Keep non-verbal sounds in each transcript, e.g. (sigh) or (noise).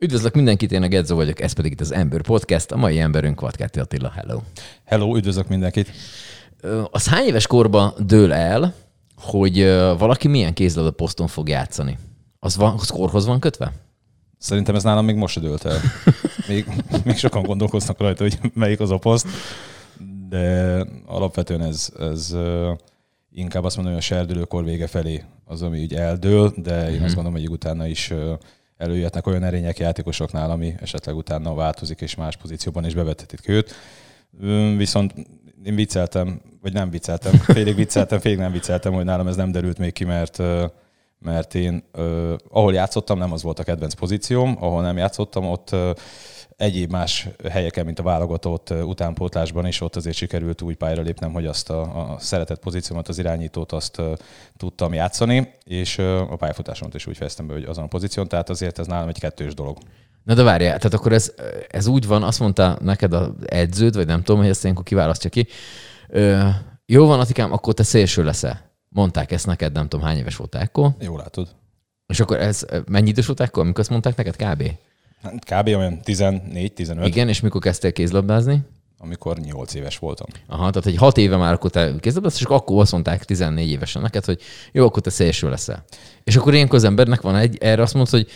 Üdvözlök mindenkit, én a Gedzo vagyok, ez pedig itt az Ember Podcast, a mai emberünk Vadkáti Attila, hello. Hello, üdvözlök mindenkit. Az hány éves korban dől el, hogy valaki milyen kézlabda poszton fog játszani? Az, van, az korhoz van kötve? Szerintem ez nálam még most se dőlt el. (laughs) Még, még sokan gondolkoznak rajta, hogy melyik az a poszt, de alapvetően ez, ez inkább azt mondom, hogy a serdülőkor vége felé az, ami úgy eldől, de én uh-huh. azt gondolom, hogy utána is előjöhetnek olyan erények játékosoknál, ami esetleg utána változik, és más pozícióban is bevethetik őt. Viszont én vicceltem, vagy nem vicceltem, (laughs) félig vicceltem, félig nem vicceltem, hogy nálam ez nem derült még ki, mert mert én ahol játszottam, nem az volt a kedvenc pozícióm, ahol nem játszottam, ott egyéb más helyeken, mint a válogatott utánpótlásban is, ott azért sikerült úgy pályára lépnem, hogy azt a, a szeretett pozíciómat, az irányítót azt tudtam játszani, és a pályafutásomat is úgy fejeztem be, hogy azon a pozíción, tehát azért ez nálam egy kettős dolog. Na de várjál, tehát akkor ez, ez úgy van, azt mondta neked az edződ, vagy nem tudom, hogy ezt ilyenkor kiválasztja ki. Ö, jó van, Atikám, akkor te szélső leszel. Mondták ezt neked, nem tudom, hány éves voltál akkor. Jó látod. És akkor ez mennyi idős voltál akkor, amikor azt mondták neked kb? Hát kb. olyan 14-15. Igen, és mikor kezdtél kézlabdázni? Amikor 8 éves voltam. Aha, tehát egy 6 éve már akkor te kézlabdáztál, és akkor azt mondták 14 évesen neked, hogy jó, akkor te szélső leszel. És akkor ilyenkor az embernek van egy, erre azt mondod, hogy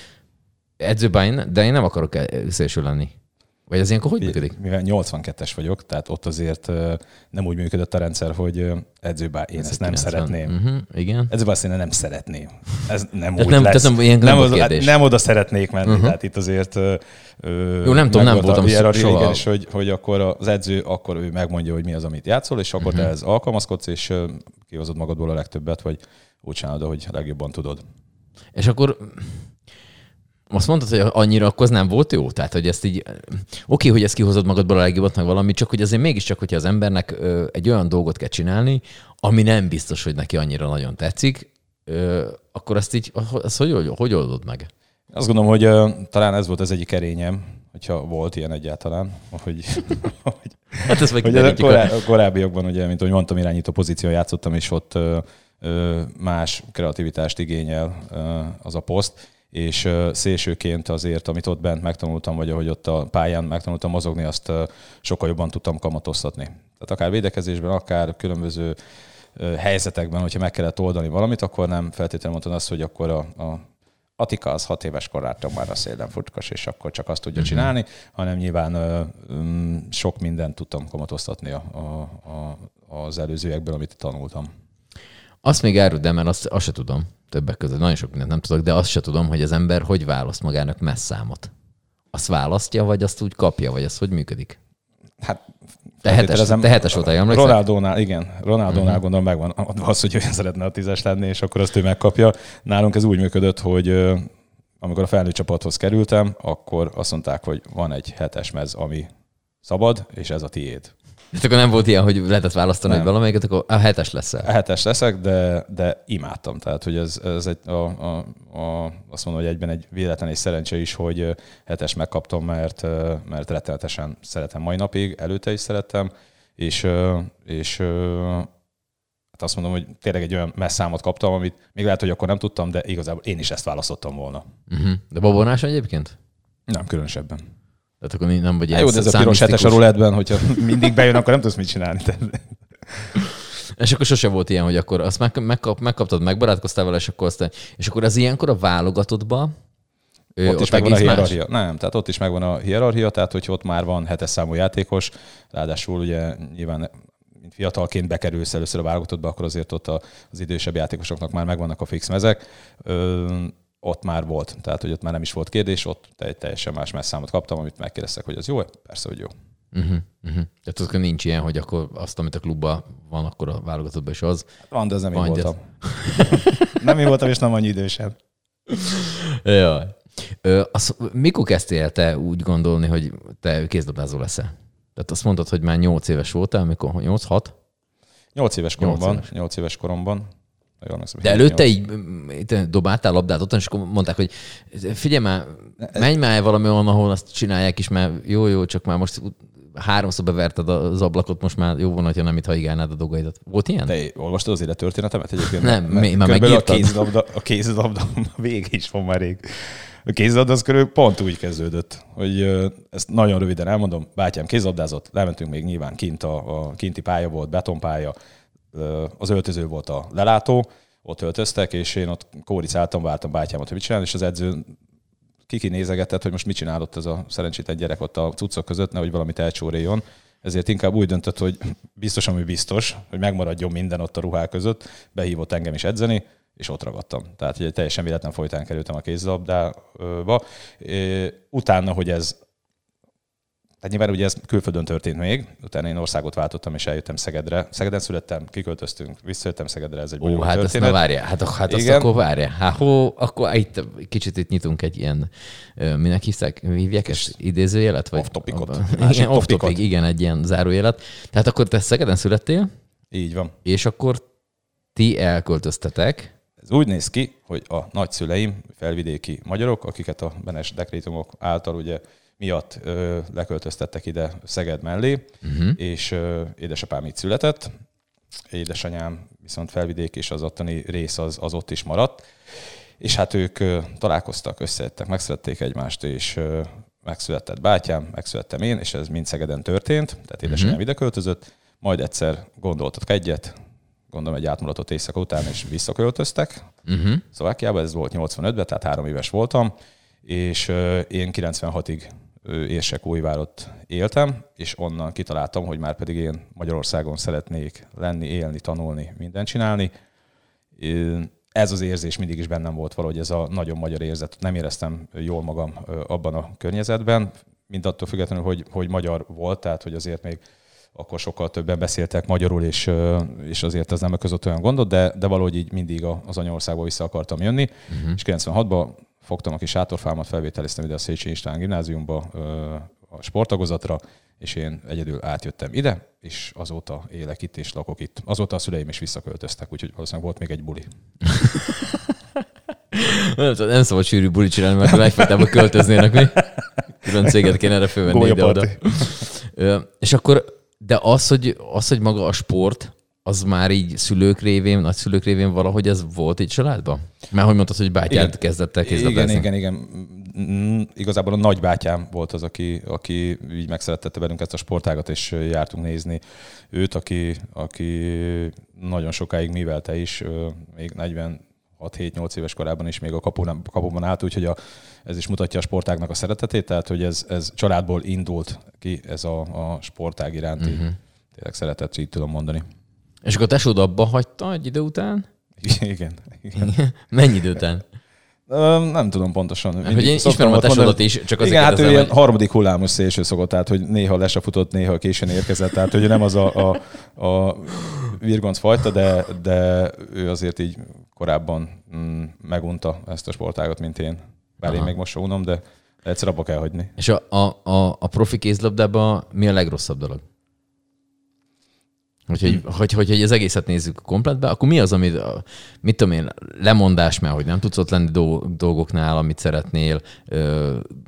edzőbány, de én nem akarok szélső lenni. Vagy az ilyenkor hogy működik? Mivel 82-es vagyok, tehát ott azért nem úgy működött a rendszer, hogy edzőbá én ez ezt nem 90. szeretném. Uh-huh, igen. Edzőbá azt én nem szeretném. Ez nem úgy nem, lesz. Nem, nem, nem, oda, nem oda szeretnék menni, uh-huh. tehát itt azért Jó, nem tudom, nem voltam soha. Igen, és hogy, hogy akkor az edző, akkor ő megmondja, hogy mi az, amit játszol, és akkor uh-huh. te ez alkalmazkodsz, és kihozod magadból a legtöbbet, vagy úgy csinálod, hogy legjobban tudod. És akkor azt mondtad, hogy annyira akkor nem volt jó? Tehát, hogy ezt így, oké, hogy ezt kihozod magadból a legjobbat, meg valami, csak hogy azért mégiscsak, hogyha az embernek ö, egy olyan dolgot kell csinálni, ami nem biztos, hogy neki annyira nagyon tetszik, ö, akkor ezt így, ezt hogy, hogy, hogy oldod meg? Azt gondolom, hogy ö, talán ez volt az egyik erényem, hogyha volt ilyen egyáltalán, hogy, (laughs) hogy, hát ez hogy a, korá, a korábbiakban, ugye, mint ahogy mondtam, irányító pozíció játszottam, és ott ö, ö, más kreativitást igényel ö, az a poszt, és szélsőként azért, amit ott bent megtanultam, vagy ahogy ott a pályán megtanultam mozogni, azt sokkal jobban tudtam kamatoztatni. Tehát akár védekezésben, akár különböző helyzetekben, hogyha meg kellett oldani valamit, akkor nem feltétlenül mondtam azt, hogy akkor a, a Atika az hat éves korától már a szélen futkas, és akkor csak azt tudja uh-huh. csinálni, hanem nyilván ö, ö, sok mindent tudtam kamatoztatni a, a, a, az előzőekből, amit tanultam. Azt még áruld de mert azt, azt se tudom többek között. Nagyon sok mindent nem tudok, de azt se tudom, hogy az ember hogy választ magának messzámot. Azt választja, vagy azt úgy kapja, vagy az hogy működik? Hát te hetes, te hetes voltál, emlékszel? Ronaldónál, igen. Ronaldónál uh-huh. gondolom megvan az, hogy olyan szeretne a tízes lenni, és akkor azt ő megkapja. Nálunk ez úgy működött, hogy amikor a felnőtt csapathoz kerültem, akkor azt mondták, hogy van egy hetes mez, ami szabad, és ez a tiéd. De akkor nem volt ilyen, hogy lehetett választani, nem. valamelyiket, akkor a hetes lesz A hetes leszek, de, de imádtam. Tehát, hogy ez, ez egy, a, a, a, azt mondom, hogy egyben egy véletlen és szerencse is, hogy hetes megkaptam, mert, mert rettenetesen szeretem mai napig, előtte is szerettem, és, és hát azt mondom, hogy tényleg egy olyan messzámot kaptam, amit még lehet, hogy akkor nem tudtam, de igazából én is ezt választottam volna. Uh-huh. De babonás egyébként? Nem, különösebben. Tehát akkor nem vagy Jó, de ez a piros hetes a rulettben, hogyha mindig bejön, akkor nem tudsz mit csinálni. És akkor sose volt ilyen, hogy akkor azt meg, megkap, megkaptad, megbarátkoztál vele, és akkor, aztán, és akkor az ilyenkor a válogatottba ott, ott is megvan a hierarchia. Más? Nem, tehát ott is megvan a hierarchia, tehát hogy ott már van hetes számú játékos, ráadásul ugye nyilván mint fiatalként bekerülsz először a válogatottba, akkor azért ott az idősebb játékosoknak már megvannak a fix mezek ott már volt. Tehát, hogy ott már nem is volt kérdés, ott egy teljesen más messzámot kaptam, amit megkérdeztek, hogy az jó Persze, hogy jó. Uh-huh, uh-huh. Tehát akkor nincs ilyen, hogy akkor azt, amit a klubban van, akkor a válogatottban is az. Van, de ez nem én voltam. (laughs) nem én voltam, és nem annyi idősen. Jaj. Ö, az, mikor kezdtél te úgy gondolni, hogy te kézlabdázó leszel? Tehát azt mondtad, hogy már 8 éves voltál, amikor 8-6? 8 éves koromban. 8 éves, 8 éves koromban. Jól De előtte így dobáltál labdát otthon, és akkor mondták, hogy figyelj már, menj már valami olyan, ahol azt csinálják is, mert jó, jó, csak már most háromszor beverted az ablakot, most már jó volna, ha nem itt haigálnád a dolgaidat. Volt ilyen? Te olvastad az élettörténetemet egyébként? Nem, mert, már megírtad. A kézilabda, a kézilabda (laughs) vége is van már rég. A kézilabda az körül pont úgy kezdődött, hogy ezt nagyon röviden elmondom. Bátyám kézilabdázott, lementünk még nyilván kint a, a kinti pálya volt, betonpálya, az öltöző volt a lelátó, ott öltöztek, és én ott kóricáltam, vártam bátyámat, hogy mit csinál, és az edző kiki nézegetett, hogy most mit csinálott ez a szerencsétlen gyerek ott a cuccok között, nehogy valamit elcsóréljon. Ezért inkább úgy döntött, hogy biztos, ami biztos, hogy megmaradjon minden ott a ruhák között, behívott engem is edzeni, és ott ragadtam. Tehát egy teljesen véletlen folytán kerültem a kézilabdába. Utána, hogy ez tehát nyilván ugye ez külföldön történt még, utána én országot váltottam, és eljöttem Szegedre. Szegeden születtem, kiköltöztünk, visszajöttem Szegedre, ez egy Ó, hát történet. ezt na várja, hát, hát azt akkor várja. Hát hó, akkor itt kicsit itt nyitunk egy ilyen, minek hiszek, hívják ezt idézőjelet? Vagy, off topicot. Igen, off topic, igen, egy ilyen zárójelet. Tehát akkor te Szegeden születtél? Így van. És akkor ti elköltöztetek. Ez úgy néz ki, hogy a nagyszüleim felvidéki magyarok, akiket a Benes dekrétumok által ugye miatt ö, leköltöztettek ide Szeged mellé, uh-huh. és ö, édesapám itt született, édesanyám viszont felvidék, és az ottani rész az, az ott is maradt. És hát ők ö, találkoztak, összeettek, megszerették egymást, és ö, megszületett bátyám, megszülettem én, és ez mind Szegeden történt, tehát édesanyám uh-huh. ide költözött, majd egyszer gondoltak egyet, gondolom egy átmulatott éjszaka után, és visszaköltöztek uh-huh. Szlovákiába, ez volt 85-ben, tehát három éves voltam, és én 96-ig Érsekújvárot éltem, és onnan kitaláltam, hogy már pedig én Magyarországon szeretnék lenni, élni, tanulni, mindent csinálni. Ez az érzés mindig is bennem volt valahogy, ez a nagyon magyar érzet. Nem éreztem jól magam abban a környezetben, mint attól függetlenül, hogy, hogy magyar volt, tehát hogy azért még akkor sokkal többen beszéltek magyarul, és, és azért ez nem okozott olyan gondot, de, de valahogy így mindig az anyaországba vissza akartam jönni. Uh-huh. És 96-ban fogtam a kis sátorfámat, felvételiztem ide a Széchenyi István gimnáziumba a sportagozatra, és én egyedül átjöttem ide, és azóta élek itt, és lakok itt. Azóta a szüleim is visszaköltöztek, úgyhogy valószínűleg volt még egy buli. (laughs) nem, nem szabad sűrű buli csinálni, mert egyfajtában költöznének mi. Külön céget kéne erre fölvenni ide-oda. És akkor, de az hogy, az, hogy maga a sport, az már így szülők révén, nagyszülők révén valahogy ez volt egy családban? Mert hogy mondtad, hogy bátyád igen. kezdett el Igen, igen, igen. Mm, igazából a nagybátyám volt az, aki, aki így megszerettette velünk ezt a sportágat, és jártunk nézni őt, aki, aki nagyon sokáig mivelte is, még 40 6-7-8 éves korában is még a kapun, kapuban állt, úgyhogy a, ez is mutatja a sportágnak a szeretetét, tehát hogy ez, ez családból indult ki ez a, a sportág iránti uh-huh. tényleg szeretet, így tudom mondani. És akkor tesód abba hagyta egy idő után? Igen. igen. Mennyi idő után? Nem tudom pontosan. Mindig hogy én ismerem a tesódat is, csak azért Igen, hát ő ilyen harmadik hullámos szélső szokott, tehát hogy néha lesafutott, néha későn érkezett, tehát hogy nem az a, a, a virgonc fajta, de, de ő azért így korábban mm, megunta ezt a sportágot, mint én. Bár Aha. én még most unom, de egyszer abba kell hagyni. És a, a, a, a profi kézlabdában mi a legrosszabb dolog? Úgyhogy, hmm. hogy, hogy, hogy az egészet nézzük kompletbe, akkor mi az, amit, mit tudom én, lemondás, mert hogy nem tudsz ott lenni dolgoknál, amit szeretnél,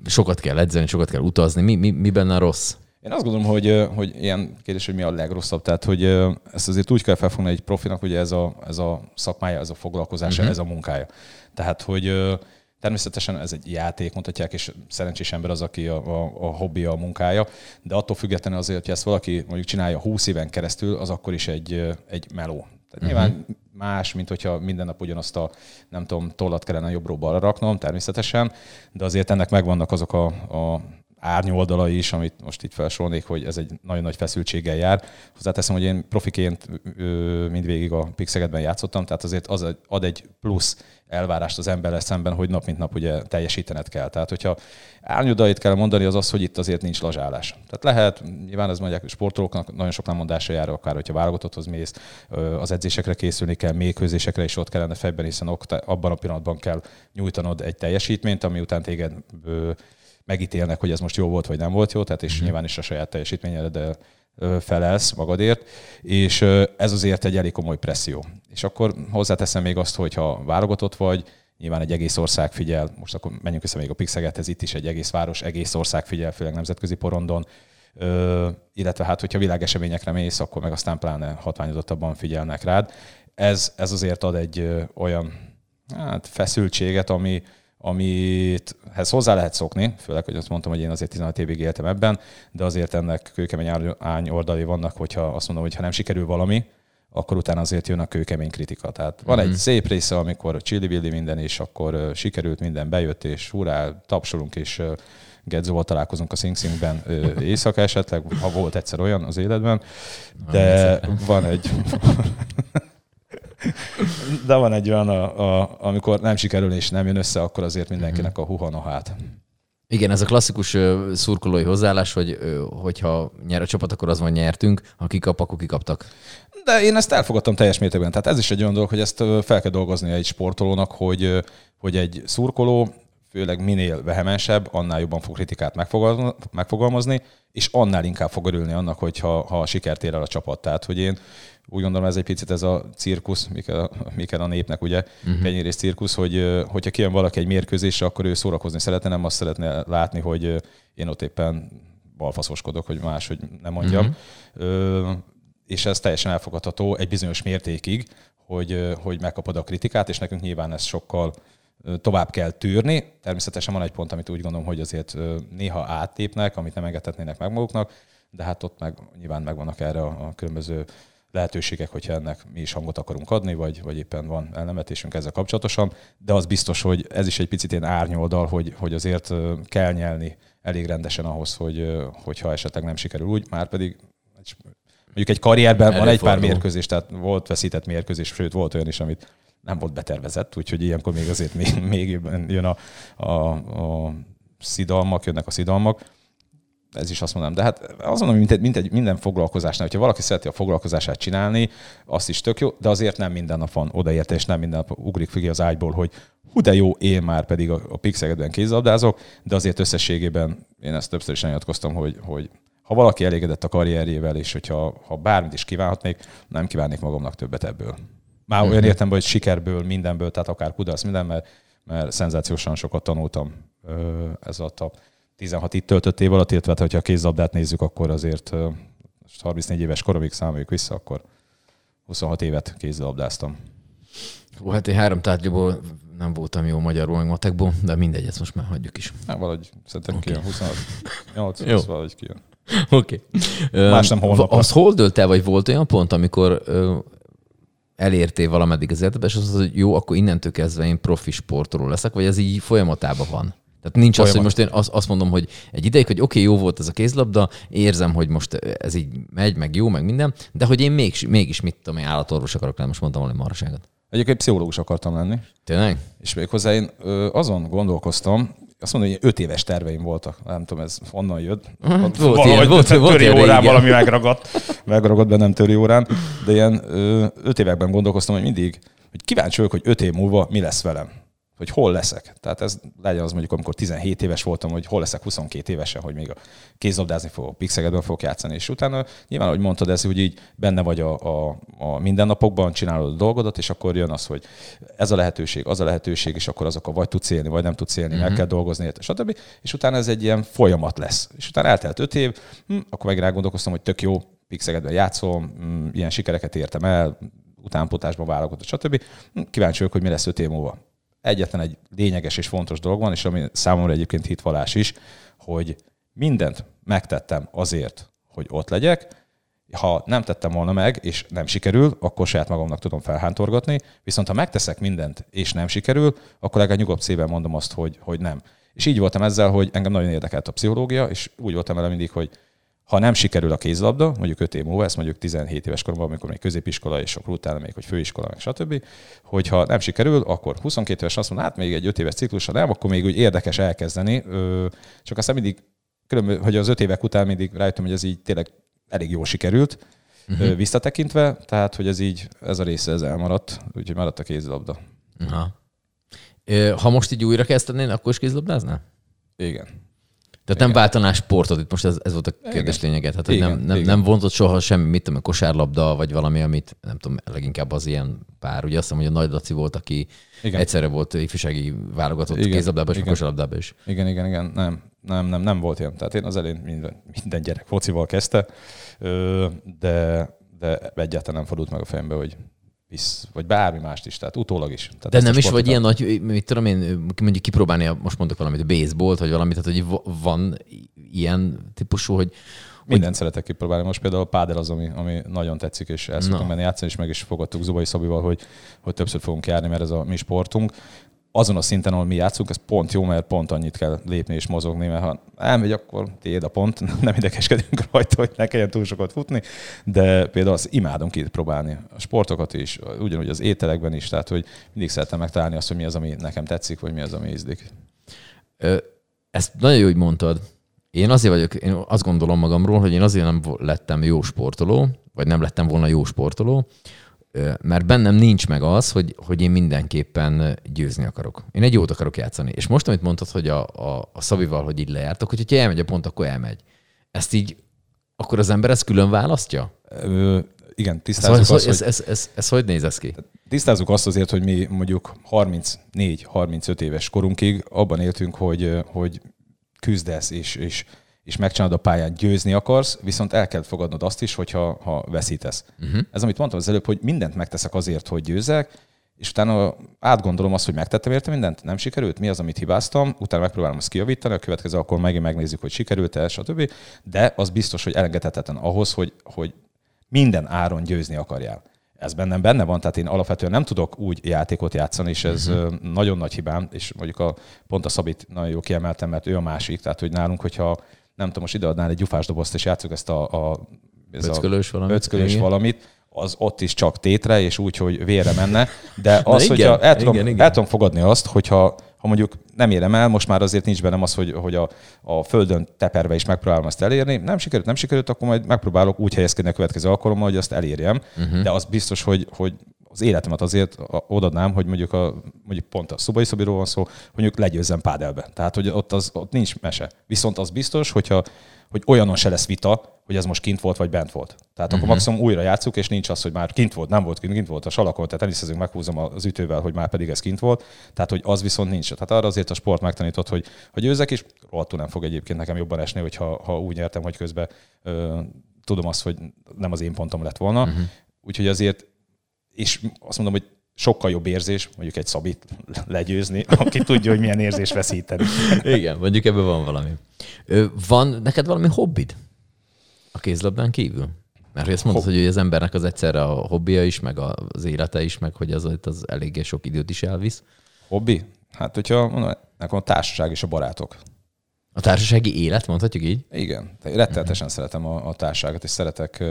sokat kell edzeni, sokat kell utazni, mi, mi, mi benne a rossz? Én azt gondolom, hogy, hogy ilyen kérdés, hogy mi a legrosszabb, tehát hogy ezt azért úgy kell felfogni egy profinak, hogy ez a, ez a szakmája, ez a foglalkozása, uh-huh. ez a munkája. Tehát, hogy Természetesen ez egy játék, mondhatják, és szerencsés ember az, aki a, a, a hobbi, a munkája, de attól függetlenül azért, hogy ezt valaki mondjuk csinálja 20 éven keresztül, az akkor is egy, egy meló. Tehát uh-huh. nyilván más, mint hogyha minden nap ugyanazt a, nem tudom, tollat kellene jobbról balra raknom, természetesen, de azért ennek megvannak azok a, a árnyoldalai is, amit most itt felsorolnék, hogy ez egy nagyon nagy feszültséggel jár. Hozzáteszem, hogy én profiként mindvégig a Pixegedben játszottam, tehát azért az ad egy plusz elvárást az emberrel szemben, hogy nap mint nap ugye teljesítened kell. Tehát, hogyha árnyodait kell mondani, az az, hogy itt azért nincs lazsálás. Tehát lehet, nyilván ez mondják, sportolóknak nagyon sok mondása jár, akár hogyha válogatotthoz mész, az edzésekre készülni kell, mélykőzésekre is ott kellene fejben, hiszen abban a pillanatban kell nyújtanod egy teljesítményt, ami után téged megítélnek, hogy ez most jó volt, vagy nem volt jó, tehát és mm. nyilván is a saját teljesítményed felelsz magadért, és ez azért egy elég komoly presszió. És akkor hozzáteszem még azt, hogy ha válogatott vagy, nyilván egy egész ország figyel, most akkor menjünk vissza még a Pixegethez, itt is egy egész város, egész ország figyel, főleg nemzetközi porondon, Ö, illetve hát, hogyha világeseményekre mész, akkor meg aztán pláne hatványozottabban figyelnek rád. Ez, ez azért ad egy ö, olyan hát, feszültséget, ami, amit ez hozzá lehet szokni, főleg, hogy azt mondtam, hogy én azért 16 évig éltem ebben, de azért ennek kőkemény ány oldali vannak, hogyha azt mondom, hogy ha nem sikerül valami, akkor utána azért jön a kőkemény kritika. Tehát van mm-hmm. egy mhm. szép része, amikor chili minden, és akkor sikerült minden, bejött, és hurrá, tapsolunk, és Gedzóval találkozunk a Sing Singben (laughs) éjszaka esetleg, ha volt egyszer olyan az életben, de van egy... (laughs) (laughs) De van egy olyan, a, a, amikor nem sikerül és nem jön össze, akkor azért mindenkinek a huhanohát. Igen, ez a klasszikus szurkolói hozzáállás, hogy hogyha nyer a csapat, akkor az van nyertünk, ha kikap, akkor kikaptak. De én ezt elfogadtam teljes mértékben. Tehát ez is egy olyan dolog, hogy ezt fel kell dolgozni egy sportolónak, hogy, hogy egy szurkoló főleg minél vehemensebb, annál jobban fog kritikát megfogalmazni, és annál inkább fog örülni annak, hogyha ha sikert ér el a csapat. Tehát, hogy én úgy gondolom ez egy picit ez a cirkusz, mikel, mikel a népnek, ugye, uh-huh. És cirkusz, hogy hogyha kijön valaki egy mérkőzésre, akkor ő szórakozni szeretne, nem azt szeretne látni, hogy én ott éppen balfaszoskodok, hogy más, hogy nem mondjam. Uh-huh. És ez teljesen elfogadható egy bizonyos mértékig, hogy, hogy megkapod a kritikát, és nekünk nyilván ez sokkal tovább kell tűrni. Természetesen van egy pont, amit úgy gondolom, hogy azért néha áttépnek, amit nem engedhetnének meg maguknak, de hát ott meg nyilván megvannak erre a, a különböző lehetőségek, hogyha ennek mi is hangot akarunk adni, vagy, vagy éppen van elnemetésünk ezzel kapcsolatosan, de az biztos, hogy ez is egy picit ilyen árnyoldal, hogy, hogy azért kell nyelni elég rendesen ahhoz, hogy, hogyha esetleg nem sikerül úgy, már pedig mondjuk egy karrierben van egy pár mérkőzés, tehát volt veszített mérkőzés, sőt volt olyan is, amit nem volt betervezett, úgyhogy ilyenkor még azért még, még jön a, a, a szidalmak, jönnek a szidalmak. Ez is azt mondom. De hát azt mondom, mint, egy, mint egy, minden foglalkozásnál, hogyha valaki szereti a foglalkozását csinálni, azt is tök jó, de azért nem minden nap van odaérte, és nem minden nap ugrik ki az ágyból, hogy hú de jó, én már pedig a, a pixegedben kézlabdázok, de azért összességében én ezt többször is nyilatkoztam, hogy, hogy ha valaki elégedett a karrierjével, és hogyha ha bármit is kívánhatnék, nem kívánnék magamnak többet ebből. Már olyan mhm. értem, hogy sikerből, mindenből, tehát akár kudarc, minden, mert, mert szenzációsan sokat tanultam ez alatt a 16 itt töltött év alatt, illetve hogyha a kézlabdát nézzük, akkor azért 34 éves koromig számoljuk vissza, akkor 26 évet kézlabdáztam. Hú, hát én három tárgyból nem voltam jó magyarul, meg matekból, de mindegy, ezt most már hagyjuk is. Nem, valahogy szerintem okay. kijön, 26, 8, jó. valahogy kijön. Oké. Okay. Más nem holnap. Az hol dölt el, vagy volt olyan pont, amikor elértél valameddig az életedben, és azt mondod, hogy jó, akkor innentől kezdve én profi sportoló leszek, vagy ez így folyamatában van? Tehát nincs Folyamat. az, hogy most én azt mondom, hogy egy ideig, hogy oké, okay, jó volt ez a kézlabda, érzem, hogy most ez így megy, meg jó, meg minden, de hogy én mégis, mégis mit tudom, én állatorvos akarok lenni, most mondtam valami maraságot. Egyébként pszichológus akartam lenni. Tényleg? És még hozzá én azon gondolkoztam, azt mondom, hogy öt éves terveim voltak. Nem tudom, ez honnan jött. (laughs) Volt ilyen, volt, töri volt órán igen. valami megragadt. Megragadt bennem töri órán. De ilyen öt években gondolkoztam, hogy mindig, hogy kíváncsi vagyok, hogy öt év múlva mi lesz velem hogy hol leszek. Tehát ez legyen az mondjuk, amikor 17 éves voltam, hogy hol leszek 22 évesen, hogy még a kézlabdázni fogok, pixegedben fogok játszani, és utána nyilván, ahogy mondtad, ez, hogy így benne vagy a, a, a mindennapokban, csinálod a dolgodat, és akkor jön az, hogy ez a lehetőség, az a lehetőség, és akkor azok a vagy tudsz élni, vagy nem tudsz élni, uh-huh. meg kell dolgozni, stb. És utána ez egy ilyen folyamat lesz. És utána eltelt 5 év, hm, akkor meg rágondolkoztam, hogy tök jó, pixegedben játszom, hm, ilyen sikereket értem el, utánpotásban válogatott, stb. Hm, kíváncsi vagyok, hogy mi lesz 5 év múlva egyetlen egy lényeges és fontos dolog van, és ami számomra egyébként hitvallás is, hogy mindent megtettem azért, hogy ott legyek, ha nem tettem volna meg, és nem sikerül, akkor saját magamnak tudom felhántorgatni, viszont ha megteszek mindent, és nem sikerül, akkor legalább nyugodt szívvel mondom azt, hogy, hogy nem. És így voltam ezzel, hogy engem nagyon érdekelt a pszichológia, és úgy voltam vele mindig, hogy ha nem sikerül a kézlabda, mondjuk 5 év múlva, ezt mondjuk 17 éves koromban, amikor még középiskola, és akkor utána még, hogy főiskola, meg stb., hogyha nem sikerül, akkor 22 éves azt mondom, hát még egy 5 éves ciklus, ha nem, akkor még úgy érdekes elkezdeni. Csak aztán mindig, különböző, hogy az 5 évek után mindig rájöttem, hogy ez így tényleg elég jól sikerült, uh-huh. visszatekintve, tehát hogy ez így, ez a része ez elmaradt, úgyhogy maradt a kézlabda. Aha. Ha most így újra kezdenél, akkor is kézlabdáznál? Igen. Tehát nem váltanás sportot, itt most ez, ez volt a kérdés igen. lényeget. Hát, igen, nem, nem, nem vontott soha semmi, mit tudom, kosárlabda, vagy valami, amit nem tudom, leginkább az ilyen pár. Ugye azt hiszem, hogy a Nagy Laci volt, aki igen. egyszerre volt ifjúsági válogatott igen, kézlabdában és igen. kosárlabdában is. Igen, igen, igen. Nem, nem, nem, nem volt ilyen. Tehát én az elén minden, minden gyerek focival kezdte, de, de egyáltalán nem fordult meg a fejembe, hogy visz, vagy bármi mást is, tehát utólag is. Tehát De nem is vagy ilyen nagy, mit tudom én, mondjuk kipróbálni, a- most mondok valamit, a baseballt, vagy valamit, tehát hogy va- van ilyen típusú, hogy Mindent szeretek kipróbálni. Most például a pádel az, ami, ami nagyon tetszik, és el szoktunk Na. menni játszani, és meg is fogadtuk Zubai Szabival, hogy, hogy többször fogunk járni, mert ez a mi sportunk. Azon a szinten, ahol mi játszunk, ez pont jó, mert pont annyit kell lépni és mozogni, mert ha elmegy, akkor tiéd a pont, (laughs) nem idegeskedünk rajta, hogy ne kelljen túl sokat futni, de például azt imádom kipróbálni. A sportokat is, ugyanúgy az ételekben is, tehát hogy mindig szeretem megtalálni azt, hogy mi az, ami nekem tetszik, vagy mi az, ami ízlik. Ö, Ezt nagyon jó, hogy mondtad. Én azért vagyok, én azt gondolom magamról, hogy én azért nem lettem jó sportoló, vagy nem lettem volna jó sportoló, mert bennem nincs meg az, hogy, hogy én mindenképpen győzni akarok. Én egy jót akarok játszani. És most, amit mondtad, hogy a, a, a Szabival, hogy így lejártok, hogyha elmegy a pont, akkor elmegy. Ezt így, akkor az ember ezt külön választja? Ö, igen, tisztázzuk ez, azt, ez, hogy... ez, ez, ez, ez hogy néz ez ki? Tisztázzuk azt azért, hogy mi mondjuk 34-35 éves korunkig abban éltünk, hogy, hogy küzdesz és, és, és megcsinálod a pályán, győzni akarsz, viszont el kell fogadnod azt is, hogyha ha veszítesz. Uh-huh. Ez, amit mondtam az előbb, hogy mindent megteszek azért, hogy győzzek, és utána átgondolom azt, hogy megtettem érte mindent, nem sikerült, mi az, amit hibáztam, utána megpróbálom azt kijavítani, a következő akkor megint megnézzük, hogy sikerült-e, stb. De az biztos, hogy elengedhetetlen ahhoz, hogy, hogy minden áron győzni akarjál. Ez bennem benne van, tehát én alapvetően nem tudok úgy játékot játszani, és ez uh-huh. nagyon nagy hibám, és mondjuk a, pont a Szabit nagyon jó kiemeltem, mert ő a másik, tehát hogy nálunk, hogyha nem tudom, most ideadnál egy gyufás dobozt, és játszuk ezt a, a ez Öckölős a valamit? öckölős Igen. valamit, az ott is csak tétre, és úgy, hogy vére menne. (laughs) De az, igen, hogyha el tudom, igen, igen. el tudom fogadni azt, hogyha ha mondjuk nem érem el, most már azért nincs bennem az, hogy, hogy a, a földön teperve is megpróbálom azt elérni. Nem sikerült, nem sikerült, akkor majd megpróbálok úgy helyezkedni a következő alkalommal, hogy azt elérjem. Uh-huh. De az biztos, hogy, hogy az életemet azért odaadnám, hogy mondjuk, a, mondjuk pont a szobai szobiról van szó, hogy mondjuk legyőzzem pádelbe. Tehát, hogy ott, az, ott nincs mese. Viszont az biztos, hogyha, hogy olyanon se lesz vita, hogy ez most kint volt, vagy bent volt. Tehát akkor maximum újra játszuk, és nincs az, hogy már kint volt, nem volt kint, kint volt a salakon, tehát teniszezünk, meghúzom az ütővel, hogy már pedig ez kint volt. Tehát, hogy az viszont nincs. Tehát arra azért a sport megtanított, hogy, hogy győzek, és rohadtul nem fog egyébként nekem jobban esni, hogyha ha úgy nyertem, hogy közben ö, tudom azt, hogy nem az én pontom lett volna. Uh-huh. Úgyhogy azért, és azt mondom, hogy sokkal jobb érzés, mondjuk egy szabit legyőzni, aki tudja, hogy milyen érzés veszíteni. Igen, mondjuk ebben van valami. Van neked valami hobbid a kézlabdán kívül? Mert ezt mondod, hogy az embernek az egyszerre a hobbija is, meg az élete is, meg hogy az, az eléggé sok időt is elvisz. Hobbi? Hát, hogyha mondom, nekem a társaság és a barátok. A társasági élet, mondhatjuk így? Igen, de rettenetesen szeretem a, a társaságot, és szeretek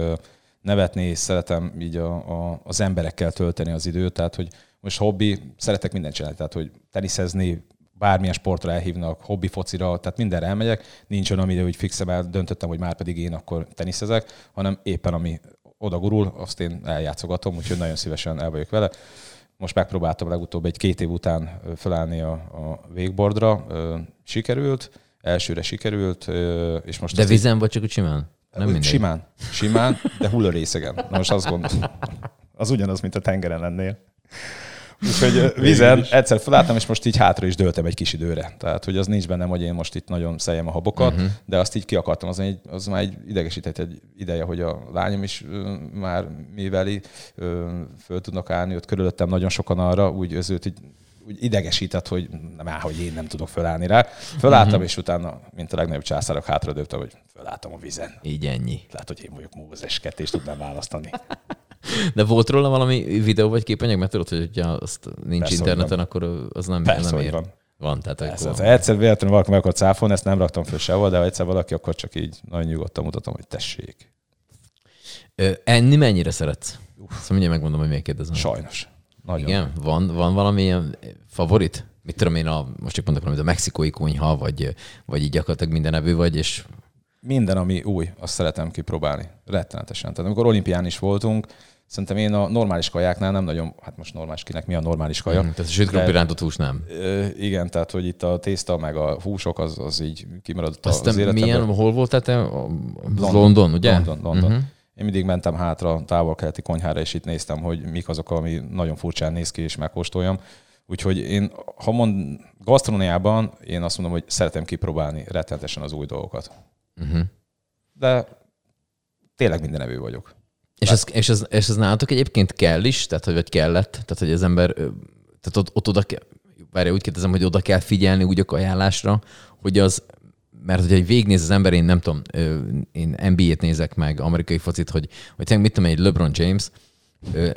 nevetni, és szeretem így a, a, az emberekkel tölteni az időt, tehát hogy most hobbi, szeretek mindent csinálni, tehát hogy teniszezni, bármilyen sportra elhívnak, hobbi focira, tehát mindenre elmegyek, nincs olyan, amire úgy fixem el, döntöttem, hogy már pedig én akkor teniszezek, hanem éppen ami oda gurul, azt én eljátszogatom, úgyhogy nagyon szívesen el vagyok vele. Most megpróbáltam legutóbb egy két év után felállni a, a wakeboardra, sikerült, elsőre sikerült, és most De vizen vagy csak úgy simán? Nem mindegy. Simán, simán, de hullarészegen. Na most azt gondolom, az ugyanaz, mint a tengeren lennél. Úgyhogy ö, vízen egyszer felálltam, és most így hátra is dőltem egy kis időre. Tehát, hogy az nincs bennem, hogy én most itt nagyon szeljem a habokat, Mhm. uh-huh. de azt így ki akartam. Az, egy, az már egy idegesített egy ideje, hogy a lányom is ö, már miveli, föl tudnak állni, ott körülöttem nagyon sokan arra, úgy az őt így úgy idegesített, hogy nem áll, hogy én nem tudok fölállni rá. Fölálltam, uh-huh. és utána, mint a legnagyobb császárok, hátradőltem, hogy fölálltam a vízen. Így ennyi. Lehet, hogy én vagyok Mózes és tudnám választani. De volt róla valami videó vagy képanyag? Mert tudod, hogy ha azt nincs Persze, interneten, akkor az nem, Persze, nem ér. van. Van, tehát Persze, akkor... egyszer véletlenül valaki meg akar cáfolni, ezt nem raktam föl sehol, de ha egyszer valaki, akkor csak így nagyon nyugodtan mutatom, hogy tessék. Ö, Enni mennyire szeretsz? Szóval mindjárt megmondom, hogy miért kérdezem. Sajnos. Nagyon. Igen? Van, van valami ilyen favorit? Mit tudom én, a, most csak mondok valamit, a mexikói konyha, vagy, vagy így gyakorlatilag minden evő vagy, és Minden, ami új, azt szeretem kipróbálni. Rettenetesen. Tehát amikor olimpián is voltunk, szerintem én a normális kajáknál nem nagyon, hát most normális kinek mi a normális kaja. Mm, tehát krumpli rántott hús nem. Ö, igen, tehát hogy itt a tészta meg a húsok az, az így kimaradott Aztán az életemben. milyen, hol voltál te? London. London, ugye? London, London. Mhm. Én mindig mentem hátra a távol-keleti konyhára, és itt néztem, hogy mik azok, ami nagyon furcsán néz ki, és megkóstoljam. Úgyhogy én, ha mond, gasztronómiában én azt mondom, hogy szeretem kipróbálni rettenetesen az új dolgokat. Mhm. De tényleg minden evő vagyok. És ez, és, ez, és ez nálatok egyébként kell is, tehát hogy vagy kellett, tehát hogy az ember, tehát ott, ott oda kell, várj, úgy kérdezem, hogy oda kell figyelni úgy a kajálásra, hogy az, mert hogyha végignéz az ember, én nem tudom, én NBA-t nézek meg, amerikai focit, hogy, hogy mit tudom, egy LeBron James,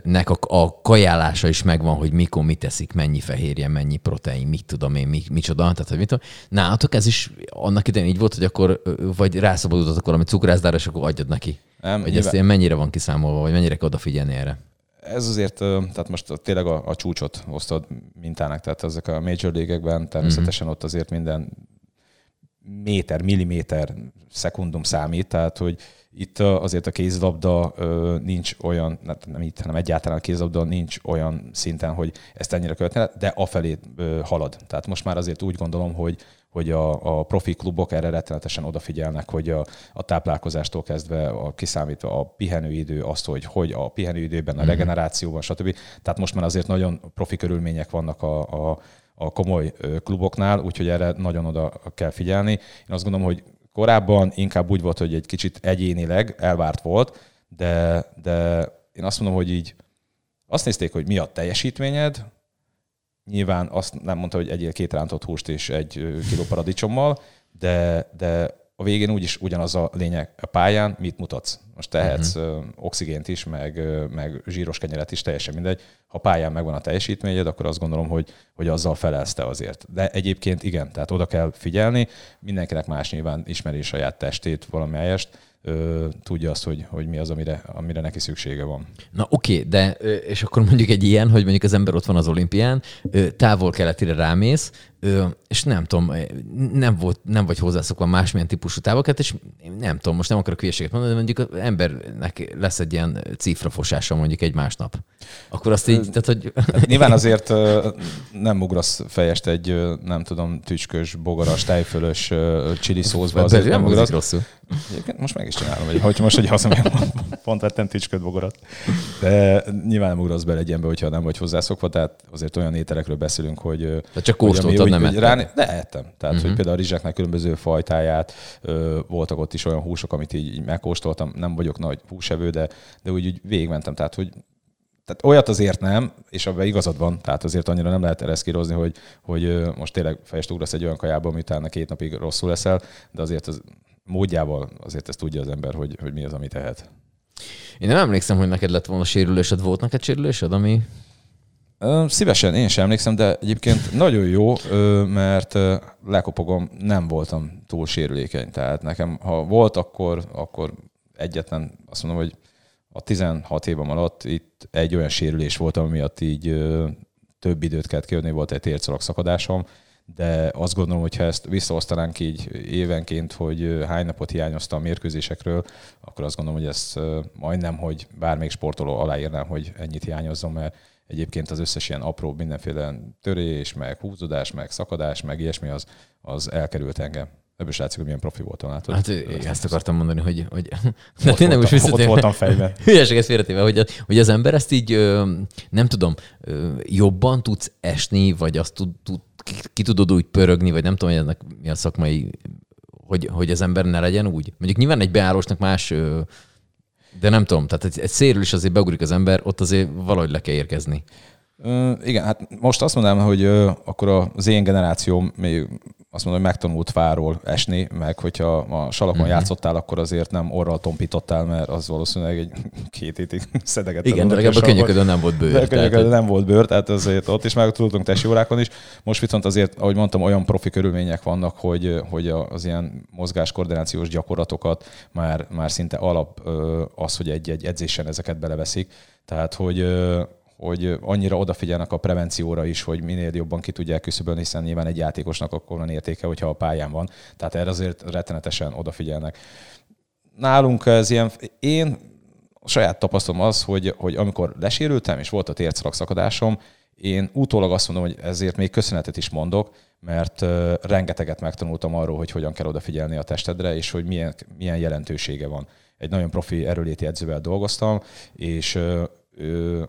nek a, a kajálása is megvan, hogy mikor mit teszik, mennyi fehérje, mennyi protein, mit tudom én, mi, micsoda. Tehát, hogy mit tudom. Nálatok ez is annak idején így volt, hogy akkor vagy rászabadultatok valami cukrászdára, és akkor adjad neki. Nem, hogy ezt ilyen mennyire van kiszámolva, vagy mennyire kell odafigyelni erre? Ez azért, tehát most tényleg a, a csúcsot hoztad mintának, tehát ezek a major league természetesen ott azért minden méter, milliméter, szekundum számít, tehát hogy itt azért a kézlabda nincs olyan, nem itt, hanem egyáltalán a kézlabda nincs olyan szinten, hogy ezt ennyire követne, de afelé halad. Tehát most már azért úgy gondolom, hogy, hogy a, a profi klubok erre rettenetesen odafigyelnek, hogy a, a táplálkozástól kezdve a kiszámítva a pihenőidő, azt, hogy hogy a pihenőidőben, a mhm. regenerációban, stb. Tehát most már azért nagyon profi körülmények vannak a, a, a komoly kluboknál, úgyhogy erre nagyon oda kell figyelni. Én azt gondolom, hogy Korábban inkább úgy volt, hogy egy kicsit egyénileg elvárt volt, de, de én azt mondom, hogy így azt nézték, hogy mi a teljesítményed, nyilván azt nem mondta, hogy egyél két rántott húst és egy kiló paradicsommal, de, de a végén úgyis ugyanaz a lényeg a pályán, mit mutatsz. Most tehetsz uh-huh. oxigént is, meg, meg zsíros kenyeret is, teljesen mindegy. Ha pályán megvan a teljesítményed, akkor azt gondolom, hogy, hogy azzal felelsz azért. De egyébként igen, tehát oda kell figyelni, mindenkinek más nyilván ismeri saját testét, valamelyest, tudja azt, hogy, hogy mi az, amire, amire neki szüksége van. Na oké, okay, de és akkor mondjuk egy ilyen, hogy mondjuk az ember ott van az olimpián, távol-keletire rámész, és nem tudom, nem, volt, nem vagy hozzászokva másmilyen típusú távokat, és nem tudom, most nem akarok hülyeséget mondani, de mondjuk az embernek lesz egy ilyen cifrafosása mondjuk egy másnap. Akkor azt így, tehát hogy... Hát nyilván azért nem ugrasz fejest egy, nem tudom, tücskös, bogaras, tejfölös csili szózba. Azért nem ugrasz. rosszul. Most meg is csinálom, hogy, hogy most, hogy azt mondjam, pont vettem tücsköt, bogarat. De nyilván nem ugrasz bele egy ilyenbe, hogyha nem vagy hozzászokva, tehát azért olyan ételekről beszélünk, hogy... Tehát csak kóstoltad, nem hogy ráni, De ettem. Tehát, uh-huh. hogy mhm. például a rizsáknak különböző fajtáját, ö, voltak ott is olyan húsok, amit így, így megkóstoltam. Nem vagyok nagy húsevő, de, de úgy, úgy végigmentem. Tehát, hogy tehát olyat azért nem, és abban igazad van, tehát azért annyira nem lehet ereszkírozni, hogy, hogy most tényleg fejest ugrasz egy olyan kajába, amit utána két napig rosszul leszel, de azért az módjával azért ezt tudja az ember, hogy, hogy mi az, amit tehet. Én nem emlékszem, hogy neked lett volna sérülésed. Volt neked sérülésed, ami Szívesen, én sem emlékszem, de egyébként nagyon jó, mert lekopogom, nem voltam túl sérülékeny. Tehát nekem, ha volt, akkor, akkor egyetlen, azt mondom, hogy a 16 évem alatt itt egy olyan sérülés volt, ami miatt így több időt kellett kijönni, volt egy tércalak szakadásom, de azt gondolom, hogy ha ezt visszaosztanánk így évenként, hogy hány napot hiányoztam a mérkőzésekről, akkor azt gondolom, hogy ezt majdnem, hogy bármelyik sportoló aláírnám, hogy ennyit hiányozom, mert Egyébként az összes ilyen apró mindenféle törés, meg húzódás, meg szakadás, meg ilyesmi az, az elkerült engem. Ebből is látszik, hogy milyen profi voltam, látod? Hát ezt, ezt akartam mondani, hogy... hogy (laughs) de ott, tényleg voltam, most ott voltam fejben. (laughs) Hülyeséget félretéve, hogy, hogy az ember ezt így, nem tudom, jobban tudsz esni, vagy azt tud, tud, ki, ki tudod úgy pörögni, vagy nem tudom, hogy ennek mi a szakmai, hogy, hogy az ember ne legyen úgy. Mondjuk nyilván egy beállósnak más de nem tudom, tehát egy, egy szérül is azért beugrik az ember, ott azért valahogy le kell érkezni. Igen, hát most azt mondanám, hogy akkor az én generációm még azt mondom, hogy megtanult fáról esni, meg hogyha a salakon uh-huh. játszottál, akkor azért nem orral tompítottál, mert az valószínűleg egy két hétig (laughs) szedegett. Igen, de legalább a könyöködön nem volt bőr. De a könyöködön nem volt bőr, tehát azért ott is meg tudtunk testi órákon is. Most viszont azért, ahogy mondtam, olyan profi körülmények vannak, hogy, hogy az ilyen mozgáskoordinációs gyakorlatokat már, már szinte alap az, hogy egy-egy edzésen ezeket beleveszik. Tehát, hogy hogy annyira odafigyelnek a prevencióra is, hogy minél jobban ki tudják küszöbölni, hiszen nyilván egy játékosnak akkor van értéke, hogyha a pályán van. Tehát erre azért rettenetesen odafigyelnek. Nálunk ez ilyen, én a saját tapasztalom az, hogy, hogy amikor lesérültem, és volt a tércalak szakadásom, én utólag azt mondom, hogy ezért még köszönetet is mondok, mert rengeteget megtanultam arról, hogy hogyan kell odafigyelni a testedre, és hogy milyen, milyen jelentősége van. Egy nagyon profi erőléti edzővel dolgoztam, és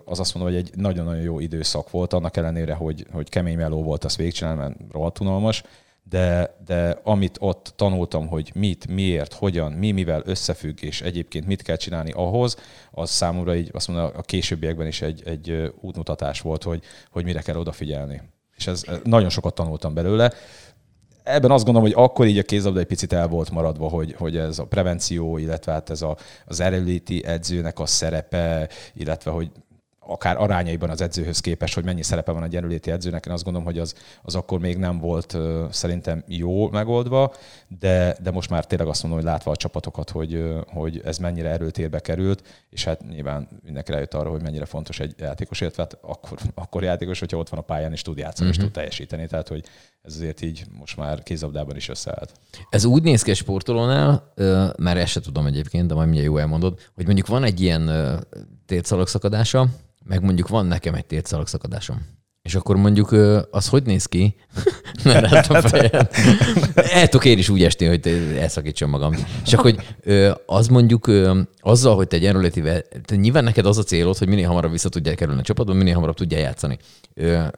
az azt mondom, hogy egy nagyon-nagyon jó időszak volt, annak ellenére, hogy, hogy kemény meló volt, azt végigcsinálni, mert rohadt unalmas, de, de amit ott tanultam, hogy mit, miért, hogyan, mi mivel összefügg, és egyébként mit kell csinálni ahhoz, az számomra így azt mondom, a későbbiekben is egy, egy útmutatás volt, hogy, hogy mire kell odafigyelni. És ez nagyon sokat tanultam belőle. Ebben azt gondolom, hogy akkor így a kézlabda egy picit el volt maradva, hogy, hogy ez a prevenció, illetve hát ez a, az erőléti edzőnek a szerepe, illetve hogy akár arányaiban az edzőhöz képest, hogy mennyi szerepe van a gyenüléti edzőnek, én azt gondolom, hogy az, az akkor még nem volt szerintem jó megoldva, de, de most már tényleg azt mondom, hogy látva a csapatokat, hogy, hogy ez mennyire erőtérbe került, és hát nyilván mindenki rájött arra, hogy mennyire fontos egy játékos, illetve hát akkor, (laughs) akkor játékos, hogyha ott van a pályán és tud játszani, uh-huh. és mhm. tud teljesíteni, tehát hogy ez azért így most már kézabdában is összeállt. Ez úgy néz ki a sportolónál, mert ezt se tudom egyébként, de majd mindjárt jó elmondod, hogy mondjuk van egy ilyen tétszalagszakadása, meg mondjuk van nekem egy tétszalagszakadásom. És akkor mondjuk az hogy néz ki? (laughs) Mert a fejed. (laughs) El tudok én is úgy esni, hogy elszakítsam magam. Csak hogy az mondjuk azzal, hogy te egy erőlétivel, nyilván neked az a célod, hogy minél hamarabb vissza tudjál kerülni a csapatba, minél hamarabb tudjál játszani.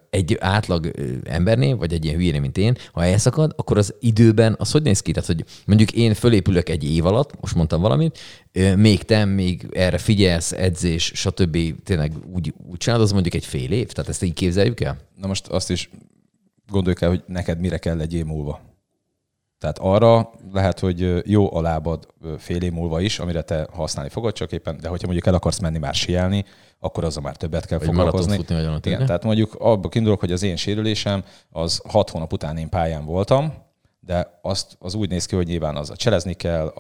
Egy átlag embernél, vagy egy ilyen hülyénél, mint én, ha elszakad, akkor az időben az hogy néz ki? Tehát, hogy mondjuk én fölépülök egy év alatt, most mondtam valamit, még te, még erre figyelsz, edzés, stb. tényleg úgy, úgy csinálod, az mondjuk egy fél év? Tehát ezt így képzeljük el? Na most azt is gondoljuk el, hogy neked mire kell egy év múlva. Tehát arra lehet, hogy jó a lábad fél év múlva is, amire te használni fogod, csak éppen, de hogyha mondjuk el akarsz menni már sielni, akkor azon már többet kell vagy foglalkozni. Futni, Igen, tehát mondjuk abba indulok, hogy az én sérülésem, az hat hónap után én pályán voltam, de azt, az úgy néz ki, hogy nyilván az a cselezni kell,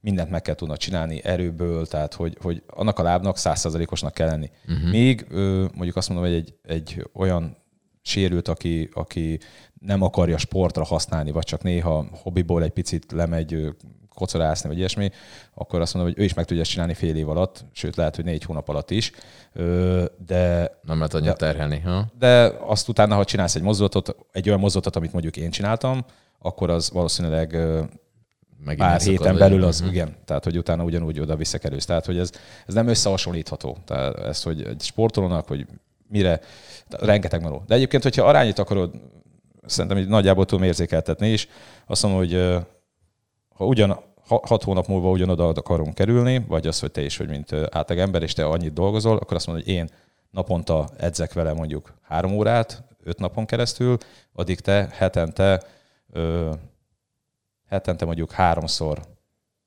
mindent meg kell tudna csinálni erőből, tehát hogy, hogy annak a lábnak százszerzalékosnak kell lenni. Uh-huh. Míg mondjuk azt mondom, hogy egy, egy olyan sérült, aki, aki nem akarja sportra használni, vagy csak néha hobbiból egy picit lemegy kocorászni, vagy ilyesmi, akkor azt mondom, hogy ő is meg tudja ezt csinálni fél év alatt, sőt lehet, hogy négy hónap alatt is. De, nem lehet annyit terhelni. Ha? De azt utána, ha csinálsz egy mozdulatot, egy olyan mozdulatot, amit mondjuk én csináltam, akkor az valószínűleg Megint pár héten belül az, uh-huh. igen, tehát hogy utána ugyanúgy oda visszakerülsz. Tehát, hogy ez, ez nem összehasonlítható. Tehát ez, hogy egy sportolónak, hogy mire, rengeteg meló. De egyébként, hogyha arányit akarod, szerintem így nagyjából tudom érzékeltetni is, azt mondom, hogy ha ugyan hat hónap múlva ugyanoda akarunk kerülni, vagy az, hogy te is vagy mint átlag ember, és te annyit dolgozol, akkor azt mondod, hogy én naponta edzek vele mondjuk három órát, öt napon keresztül, addig te hetente ö, hetente mondjuk háromszor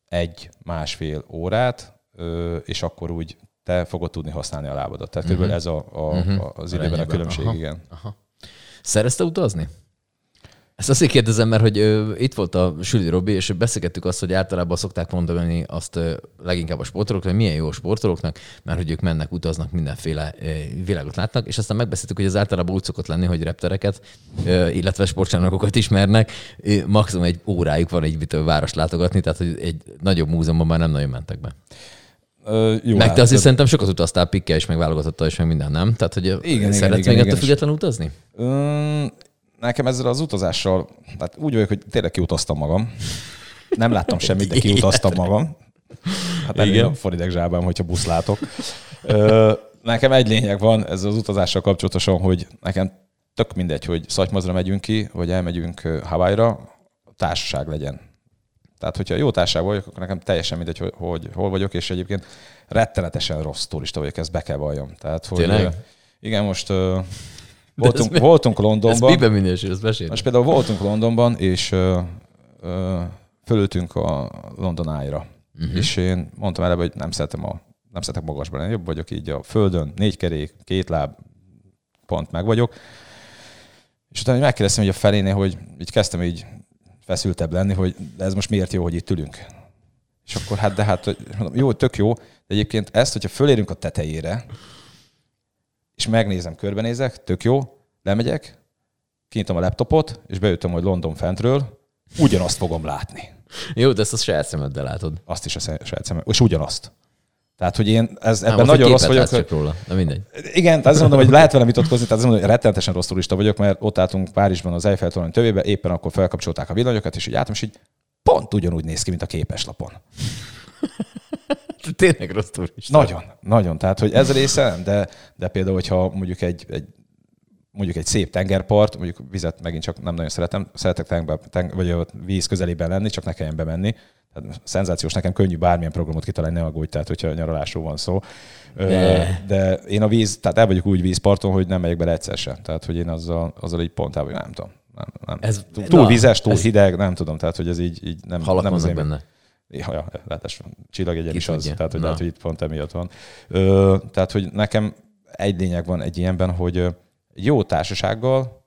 egy, másfél órát, ö, és akkor úgy te fogod tudni használni a lábadat. Tehát uh-huh. ez a, a, uh-huh. az időben a különbség, aha. igen. Aha. Szerezte utazni? Ezt azért kérdezem, mert hogy ö, itt volt a Süli Robi, és beszélgettük azt, hogy általában szokták mondani azt ö, leginkább a sportolók, hogy milyen jó a sportolóknak, mert hogy ők mennek, utaznak, mindenféle ö, világot látnak, és aztán megbeszéltük, hogy az általában úgy szokott lenni, hogy reptereket, ö, illetve sportcsarnokokat ismernek, ö, maximum egy órájuk van egy város látogatni, tehát hogy egy nagyobb múzeumban már nem nagyon mentek be. Ö, jó, meg te hát, azért de... szerintem sokat utaztál pikkel és meg válogatottal és meg minden, nem? Tehát, hogy igen, szeretsz igen, még igen, ettől függetlenül utazni? Ö, nekem ezzel az utazással, tehát úgy vagyok, hogy tényleg kiutaztam magam. Nem láttam semmit, de kiutaztam magam. Hát elég a Foridek zsábám, hogyha busz látok. Nekem egy lényeg van ez az utazással kapcsolatosan, hogy nekem tök mindegy, hogy Szatymazra megyünk ki, vagy elmegyünk Hawaii-ra, társaság legyen. Tehát, hogyha jó társaság vagyok, akkor nekem teljesen mindegy, hogy, hogy hol vagyok, és egyébként rettenetesen rossz turista vagyok, ezt be kell valljam. Tehát, hogy, Tényleg? Igen, most voltunk, voltunk Londonban. Ez miben minősül, ezt mesélj. Most például voltunk Londonban, és uh, uh, fölültünk a London Eye-ra. Uh-huh. És én mondtam előbb, hogy nem szeretem a nem szeretek magasban lenni, jobb vagyok így a földön, négy kerék, két láb, pont meg vagyok. És utána megkérdeztem hogy a felénél, hogy így kezdtem így feszültebb lenni, hogy ez most miért jó, hogy itt ülünk. És akkor hát, de hát, mondom, jó, tök jó, de egyébként ezt, hogyha fölérünk a tetejére, és megnézem, körbenézek, tök jó, lemegyek, kinyitom a laptopot, és beütöm, hogy London fentről, ugyanazt fogom látni. Jó, de ezt a saját szemeddel látod. Azt is a saját szemed, és ugyanazt. Tehát, hogy én ez, ebben nagyon rossz vagyok. Hogy... róla, de mindegy. Igen, tehát azt mondom, hogy lehet velem vitatkozni, tehát azt mondom, hogy rettenetesen rossz turista vagyok, mert ott álltunk Párizsban az Eiffel torony tövébe, éppen akkor felkapcsolták a villanyokat, és így álltam, és így pont ugyanúgy néz ki, mint a képeslapon. Tényleg rossz turista. Nagyon, nagyon. Tehát, hogy ez része nem, de, de például, hogyha mondjuk egy, egy mondjuk egy szép tengerpart, mondjuk vizet megint csak nem nagyon szeretem, szeretek tenger, tenger, vagy a víz közelében lenni, csak ne kelljen bemenni. Tehát szenzációs, nekem könnyű bármilyen programot kitalálni, ne aggódj, tehát hogyha nyaralásról van szó. De. de én a víz, tehát el vagyok úgy vízparton, hogy nem megyek bele egyszer sem. Tehát, hogy én azzal, azzal így pont el, nem tudom. Nem, nem. Ez, túl na, vizes, túl ez, hideg, nem tudom, tehát hogy ez így, így nem, halak nem az én... Ja, ja ráadásul csillag is az, tehát hogy, lehet, hogy itt pont emiatt van. Ö, tehát, hogy nekem egy lényeg van egy ilyenben, hogy jó társasággal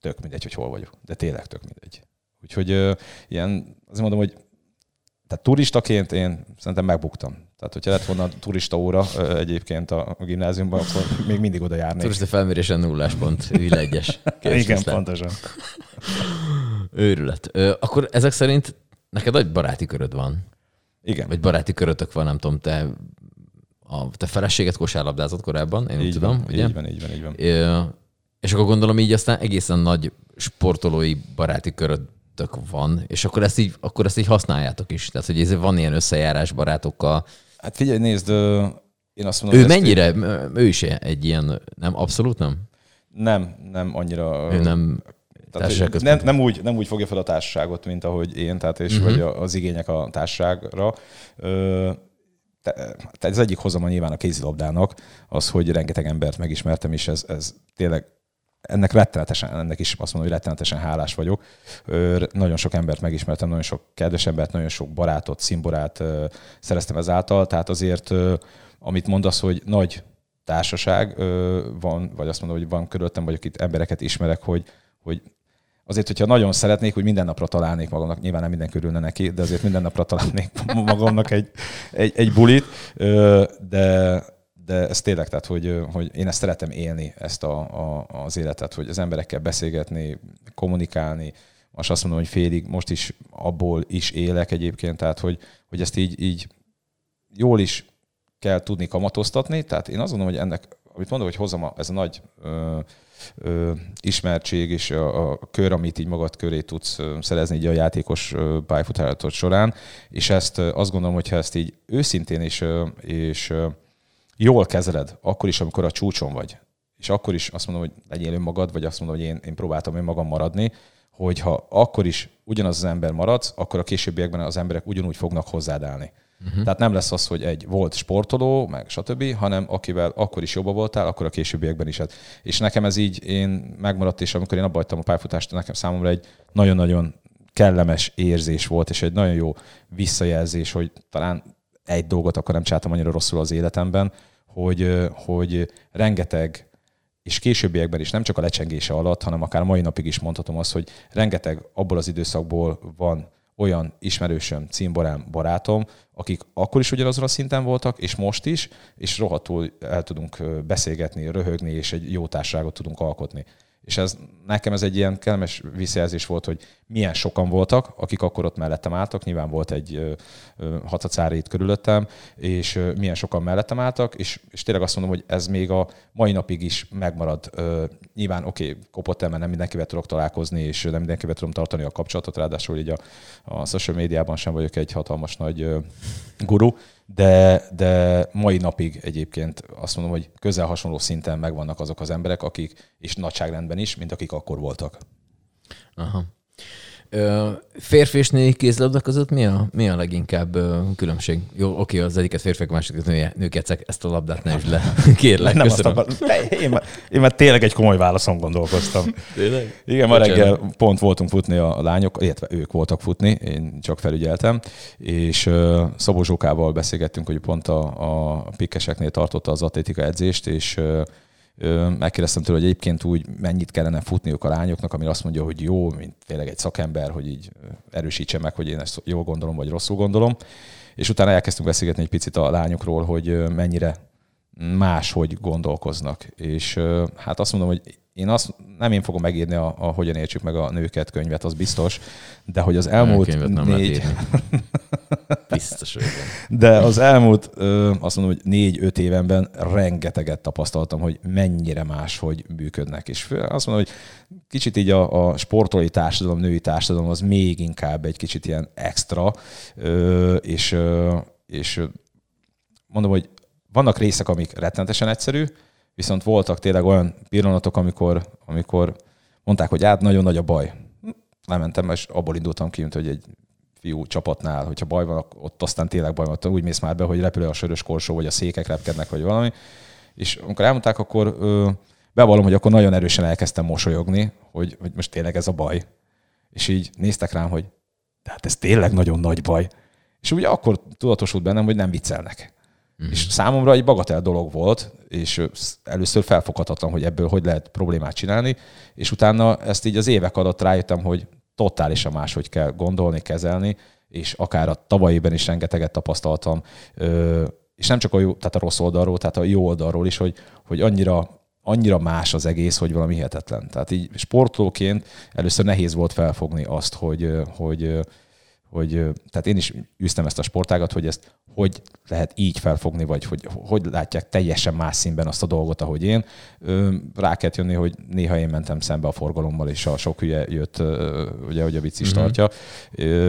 tök mindegy, hogy hol vagyok, de tényleg tök mindegy. Úgyhogy ö, ilyen, azért mondom, hogy tehát turistaként én szerintem megbuktam. Tehát, hogyha lett volna turista óra egyébként a, gimnáziumban, akkor még mindig oda járnék. Turista felmérésen nullás pont, villegyes. (laughs) Igen, pontosan. Őrület. Akkor ezek szerint neked egy baráti köröd van. Igen. Vagy baráti körötök van, nem tudom, te a te feleséget kosárlabdázott korábban, én így úgy tudom, ugye? Így van, így van, így van. Ö, és akkor gondolom így aztán egészen nagy sportolói baráti köröd van, és akkor ezt így, akkor ezt így használjátok is. Tehát, hogy ez van ilyen összejárás barátokkal. Hát figyelj, nézd, én azt mondom... Ő mennyire, így... ő is egy ilyen, nem, abszolút nem? Nem, nem annyira... Ő nem... Tehát, nem, nem, úgy, nem úgy fogja fel a társaságot, mint ahogy én, tehát és uh-huh. vagy az igények a társaságra. Tehát ez egyik hozama nyilván a kézilabdának, az, hogy rengeteg embert megismertem, és ez, ez tényleg ennek rettenetesen, ennek is azt mondom, hogy rettenetesen hálás vagyok. Nagyon sok embert megismertem, nagyon sok kedves embert, nagyon sok barátot, szimborát szereztem ezáltal, tehát azért, amit mondasz, hogy nagy társaság van, vagy azt mondom, hogy van körülöttem, vagy itt embereket ismerek, hogy, hogy azért, hogyha nagyon szeretnék, hogy minden napra találnék magamnak, nyilván nem minden körülne neki, de azért minden napra találnék (laughs) magamnak egy, egy, egy bulit, de, de ez tényleg, tehát, hogy, hogy én ezt szeretem élni, ezt a, a, az életet, hogy az emberekkel beszélgetni, kommunikálni, most azt mondom, hogy félig, most is abból is élek egyébként, tehát hogy, hogy ezt így, így jól is kell tudni kamatoztatni, tehát én azt gondolom, hogy ennek, amit mondom, hogy hozom a, ez a nagy ö, ö, ismertség és a, a kör, amit így magad köré tudsz szerezni így a játékos pályafutáratot során, és ezt azt gondolom, hogy ezt így őszintén és, és jól kezeled, akkor is, amikor a csúcson vagy, és akkor is azt mondom, hogy legyél önmagad, vagy azt mondom, hogy én, én próbáltam önmagam maradni, hogyha akkor is ugyanaz az ember maradsz, akkor a későbbiekben az emberek ugyanúgy fognak hozzád állni. Uh-huh. Tehát nem lesz az, hogy egy volt sportoló, meg stb., hanem akivel akkor is jobban voltál, akkor a későbbiekben is. És nekem ez így én megmaradt, és amikor én abba a pályafutást, nekem számomra egy nagyon-nagyon kellemes érzés volt, és egy nagyon jó visszajelzés, hogy talán egy dolgot akkor nem csináltam annyira rosszul az életemben, hogy, hogy rengeteg, és későbbiekben is nem csak a lecsengése alatt, hanem akár mai napig is mondhatom azt, hogy rengeteg abból az időszakból van olyan ismerősöm, címborám, barátom, akik akkor is ugyanazon a szinten voltak, és most is, és rohadtul el tudunk beszélgetni, röhögni, és egy jó társaságot tudunk alkotni. És ez nekem ez egy ilyen kellemes visszajelzés volt, hogy milyen sokan voltak, akik akkor ott mellettem álltak, nyilván volt egy hatacári itt körülöttem, és milyen sokan mellettem álltak, és, és tényleg azt mondom, hogy ez még a mai napig is megmarad. Nyilván oké, okay, kopott el, mert nem mindenkivel tudok találkozni, és nem mindenkivel tudom tartani a kapcsolatot, ráadásul így a, a social médiában sem vagyok egy hatalmas nagy guru, de, de mai napig egyébként azt mondom, hogy közel hasonló szinten megvannak azok az emberek, akik, és nagyságrendben is, mint akik akkor voltak. Aha. Férfi és női kézlabda között mi a, mi a leginkább különbség? Jó, oké, az egyiket férfiak, másikat nők, nők játszák, ezt a labdát ne le. (laughs) Kérlek, nem köszönöm. Azt akar, én, már, én már tényleg egy komoly válaszon gondolkoztam. Tényleg? Igen, ma reggel pont voltunk futni a lányok, illetve ők voltak futni, én csak felügyeltem, és uh, Szabó Zsókával beszélgettünk, hogy pont a, a pikkeseknél tartotta az atlétika edzést, és uh, megkérdeztem tőle, hogy egyébként úgy mennyit kellene futniuk a lányoknak, ami azt mondja, hogy jó, mint tényleg egy szakember, hogy így erősítse meg, hogy én ezt jól gondolom, vagy rosszul gondolom. És utána elkezdtünk beszélgetni egy picit a lányokról, hogy mennyire máshogy gondolkoznak. És hát azt mondom, hogy én azt nem én fogom megírni a, a Hogyan értsük meg a nőket könyvet, az biztos, de hogy az elmúlt nem négy... (laughs) biztos De az elmúlt, azt mondom, hogy négy-öt évenben rengeteget tapasztaltam, hogy mennyire más, hogy működnek. És azt mondom, hogy kicsit így a, a sportolói társadalom, női társadalom az még inkább egy kicsit ilyen extra, és, és mondom, hogy vannak részek, amik rettenetesen egyszerű, Viszont voltak tényleg olyan pillanatok, amikor, amikor mondták, hogy át nagyon nagy a baj. Lementem, és abból indultam ki, mint hogy egy fiú csapatnál, hogyha baj van, ott aztán tényleg baj van. Úgy mész már be, hogy repülő a sörös korsó, vagy a székek repkednek, vagy valami. És amikor elmondták, akkor ö, bevallom, hogy akkor nagyon erősen elkezdtem mosolyogni, hogy, hogy most tényleg ez a baj. És így néztek rám, hogy tehát ez tényleg nagyon nagy baj. És ugye akkor tudatosult bennem, hogy nem viccelnek. Mm. És számomra egy bagatel dolog volt, és először felfoghatatlan, hogy ebből hogy lehet problémát csinálni, és utána ezt így az évek alatt rájöttem, hogy totálisan máshogy kell gondolni, kezelni, és akár a tavalyiben is rengeteget tapasztaltam, és nem csak a, jó, tehát a rossz oldalról, tehát a jó oldalról is, hogy, hogy annyira annyira más az egész, hogy valami hihetetlen. Tehát így sportolóként először nehéz volt felfogni azt, hogy, hogy hogy tehát én is üztem ezt a sportágat, hogy ezt hogy lehet így felfogni, vagy hogy hogy látják teljesen más színben azt a dolgot, ahogy én. Rá kellett jönni, hogy néha én mentem szembe a forgalommal, és a sok hülye jött, ugye, hogy a vicc is mm-hmm. tartja.